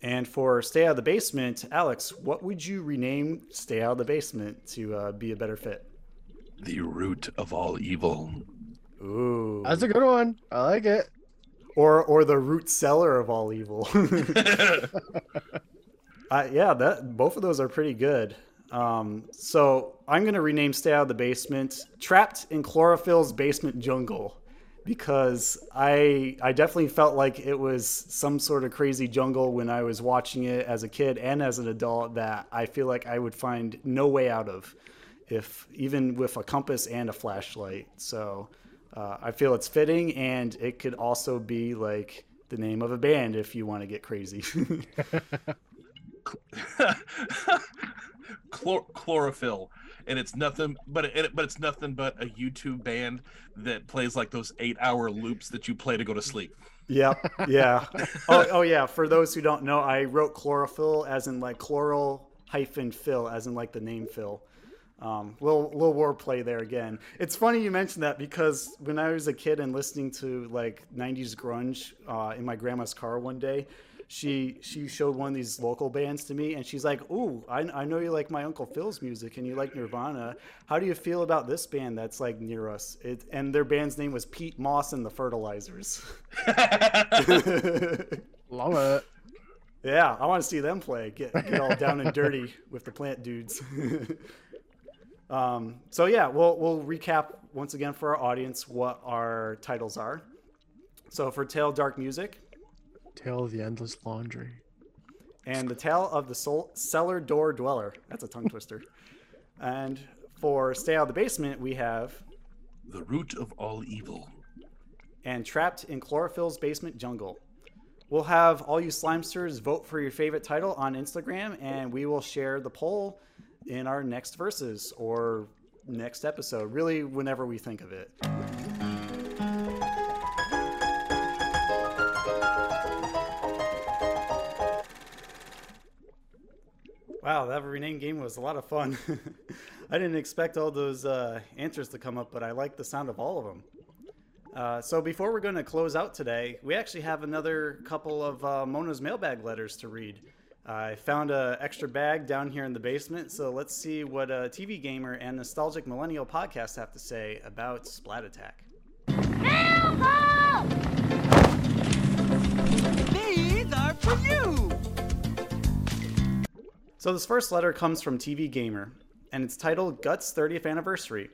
S5: And for Stay Out of the Basement, Alex, what would you rename Stay Out of the Basement to uh, be a better fit?
S1: The root of all evil.
S5: Ooh.
S6: That's a good one. I like it
S5: or or the root cellar of all evil. uh, yeah, that both of those are pretty good. Um, so I'm gonna rename "Stay Out of the Basement" "Trapped in Chlorophyll's Basement Jungle" because I I definitely felt like it was some sort of crazy jungle when I was watching it as a kid and as an adult that I feel like I would find no way out of, if even with a compass and a flashlight. So uh, I feel it's fitting, and it could also be like the name of a band if you want to get crazy.
S1: Chlor- chlorophyll, and it's nothing but it, but it's nothing but a YouTube band that plays like those eight-hour loops that you play to go to sleep.
S5: Yeah, yeah. oh, oh, yeah. For those who don't know, I wrote chlorophyll as in like chloral hyphen fill as in like the name Phil. Um, little little wordplay there again. It's funny you mentioned that because when I was a kid and listening to like '90s grunge uh, in my grandma's car one day, she she showed one of these local bands to me, and she's like, "Ooh, I, I know you like my uncle Phil's music, and you like Nirvana. How do you feel about this band that's like near us?" It, and their band's name was Pete Moss and the Fertilizers.
S6: Love it.
S5: Yeah, I want to see them play. Get get all down and dirty with the plant dudes. Um, so yeah, we'll we'll recap once again for our audience what our titles are. So for Tale Dark Music,
S6: Tale of the Endless Laundry,
S5: and the Tale of the Soul, Cellar Door Dweller. That's a tongue twister. and for Stay Out of the Basement, we have
S1: The Root of All Evil,
S5: and Trapped in Chlorophyll's Basement Jungle. We'll have all you Slimesters vote for your favorite title on Instagram, and we will share the poll in our next verses or next episode, really, whenever we think of it. Wow, that rename game was a lot of fun. I didn't expect all those uh, answers to come up, but I like the sound of all of them. Uh, so before we're going to close out today, we actually have another couple of uh, Mona's mailbag letters to read. I found an extra bag down here in the basement, so let's see what a TV Gamer and Nostalgic Millennial podcast have to say about Splat Attack.
S19: These are for you!
S5: So this first letter comes from TV Gamer, and it's titled Guts 30th Anniversary.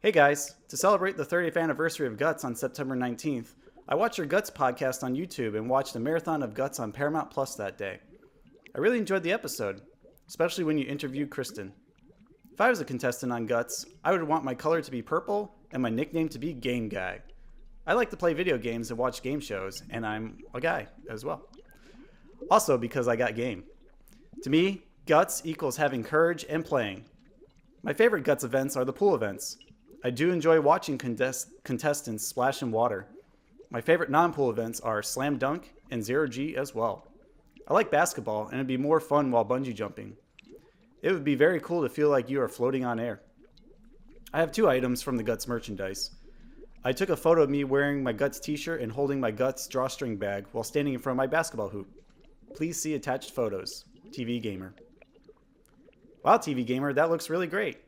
S5: Hey guys, to celebrate the 30th anniversary of Guts on September 19th, I watched your Guts podcast on YouTube and watched a marathon of Guts on Paramount Plus that day. I really enjoyed the episode, especially when you interviewed Kristin. If I was a contestant on Guts, I would want my color to be purple and my nickname to be Game Guy. I like to play video games and watch game shows, and I'm a guy as well. Also, because I got game. To me, Guts equals having courage and playing. My favorite Guts events are the pool events. I do enjoy watching contest- contestants splash in water. My favorite non pool events are Slam Dunk and Zero G as well. I like basketball, and it'd be more fun while bungee jumping. It would be very cool to feel like you are floating on air. I have two items from the Guts merchandise. I took a photo of me wearing my Guts t shirt and holding my Guts drawstring bag while standing in front of my basketball hoop. Please see attached photos. TV Gamer. Wow, TV Gamer, that looks really great.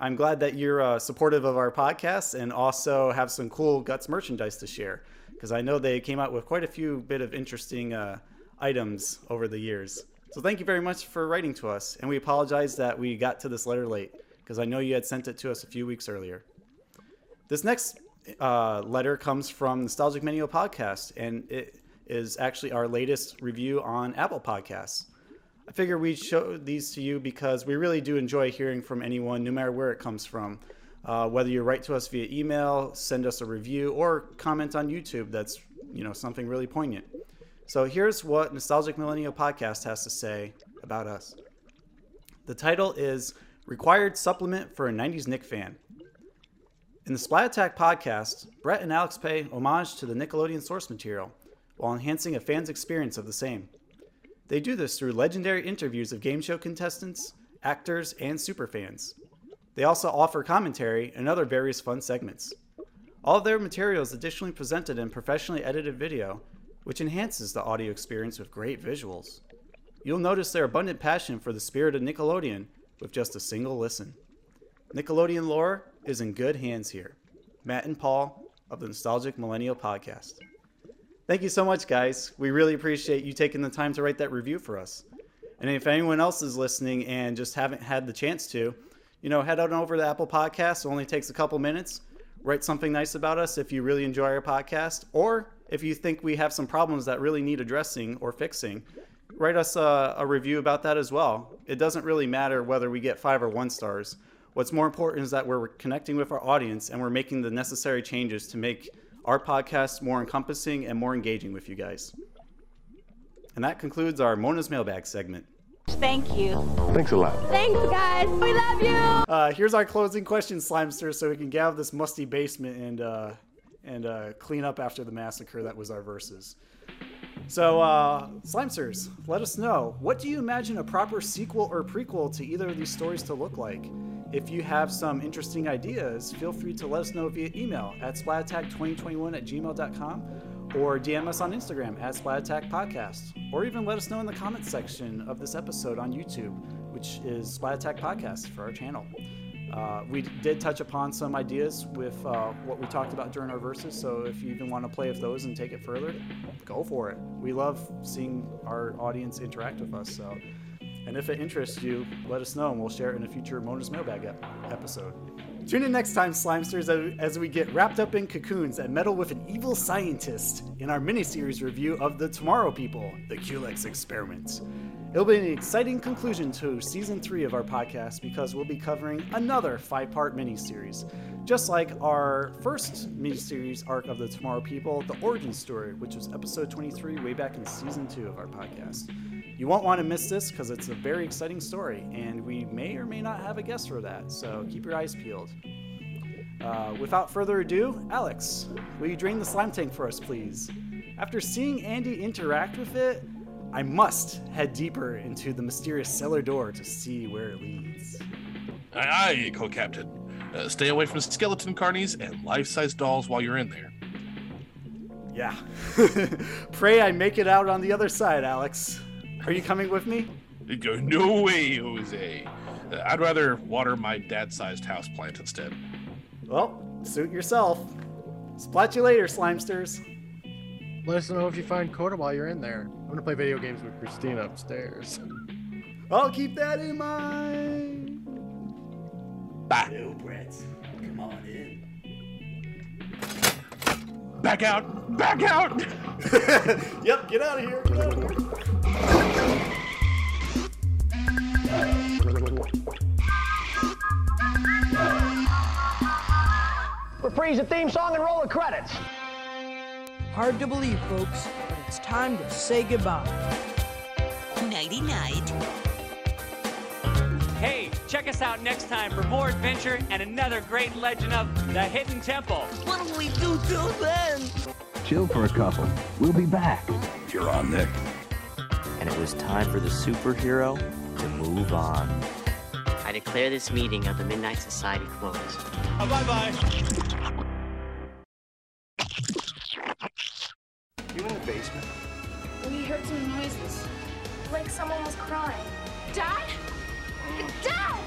S5: I'm glad that you're uh, supportive of our podcast and also have some cool Guts merchandise to share because I know they came out with quite a few bit of interesting uh, items over the years. So thank you very much for writing to us, and we apologize that we got to this letter late because I know you had sent it to us a few weeks earlier. This next uh, letter comes from Nostalgic Millennial Podcast, and it is actually our latest review on Apple Podcasts. I figure we show these to you because we really do enjoy hearing from anyone, no matter where it comes from. Uh, whether you write to us via email, send us a review, or comment on YouTube, that's you know something really poignant. So here's what Nostalgic Millennial Podcast has to say about us. The title is Required Supplement for a 90s Nick Fan. In the Splat Attack podcast, Brett and Alex pay homage to the Nickelodeon source material while enhancing a fan's experience of the same. They do this through legendary interviews of game show contestants, actors, and superfans. They also offer commentary and other various fun segments. All of their material is additionally presented in professionally edited video, which enhances the audio experience with great visuals. You'll notice their abundant passion for the spirit of Nickelodeon with just a single listen. Nickelodeon lore is in good hands here. Matt and Paul of the Nostalgic Millennial Podcast. Thank you so much, guys. We really appreciate you taking the time to write that review for us. And if anyone else is listening and just haven't had the chance to, you know, head on over to Apple Podcasts. It only takes a couple minutes. Write something nice about us if you really enjoy our podcast, or if you think we have some problems that really need addressing or fixing, write us a, a review about that as well. It doesn't really matter whether we get five or one stars. What's more important is that we're connecting with our audience and we're making the necessary changes to make our podcast more encompassing and more engaging with you guys. And that concludes our Mona's Mailbag segment.
S20: Thank you.
S18: Thanks a lot.
S20: Thanks, guys. We love you.
S5: Uh, here's our closing question, Slimester, so we can get out of this musty basement and uh, and uh, clean up after the massacre that was our verses. So, uh, Slimesters, let us know what do you imagine a proper sequel or prequel to either of these stories to look like? If you have some interesting ideas, feel free to let us know via email at splatattack2021 at gmail.com or DM us on Instagram at Splatattack Podcast, or even let us know in the comments section of this episode on YouTube, which is Splat Attack Podcast for our channel. Uh, we did touch upon some ideas with uh, what we talked about during our verses, so if you even want to play with those and take it further, go for it. We love seeing our audience interact with us. So, and if it interests you, let us know, and we'll share it in a future Mona's Mailbag ep- episode. Tune in next time, Slimesters, as- we get wrapped up in cocoons and meddle with an evil scientist in our miniseries review of The Tomorrow People, the Culex Experiment. It'll be an exciting conclusion to season three of our podcast because we'll be covering another five part miniseries. Just like our first miniseries arc of the Tomorrow People, the origin story, which was episode 23 way back in season two of our podcast. You won't want to miss this because it's a very exciting story, and we may or may not have a guest for that, so keep your eyes peeled. Uh, without further ado, Alex, will you drain the slime tank for us, please? After seeing Andy interact with it, I must head deeper into the mysterious cellar door to see where it leads.
S1: Aye, aye, co-captain. Uh, stay away from skeleton carnies and life-size dolls while you're in there.
S5: Yeah. Pray I make it out on the other side, Alex. Are you coming with me?
S1: Go, no way, Jose. Uh, I'd rather water my dad-sized houseplant instead.
S5: Well, suit yourself. Splat you later, Slimesters.
S6: Let us know if you find Coda while you're in there. I'm gonna play video games with Christina upstairs.
S5: I'll keep that in mind.
S1: Bye.
S21: Yo, Brett, come on in.
S1: Back out! Back out!
S5: yep, get out of here. Get out of here.
S22: Reprise the theme song and roll the credits.
S19: Hard to believe, folks, but it's time to say goodbye.
S12: Nighty night.
S23: Hey, check us out next time for more adventure and another great legend of the Hidden Temple.
S12: What'll we do till then?
S24: Chill for a couple. We'll be back.
S18: You're on, Nick.
S25: And it was time for the superhero to move on.
S26: I declare this meeting of the Midnight Society closed.
S23: Oh, bye bye.
S2: You in the basement?
S13: We heard some noises. Like someone was crying. Dad? Dad!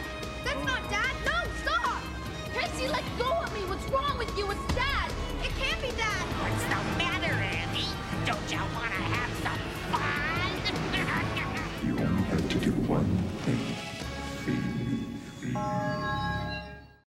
S13: That's not Dad! No, stop! Casey, let go of me! What's wrong with you? It's Dad! It can't be Dad!
S12: What's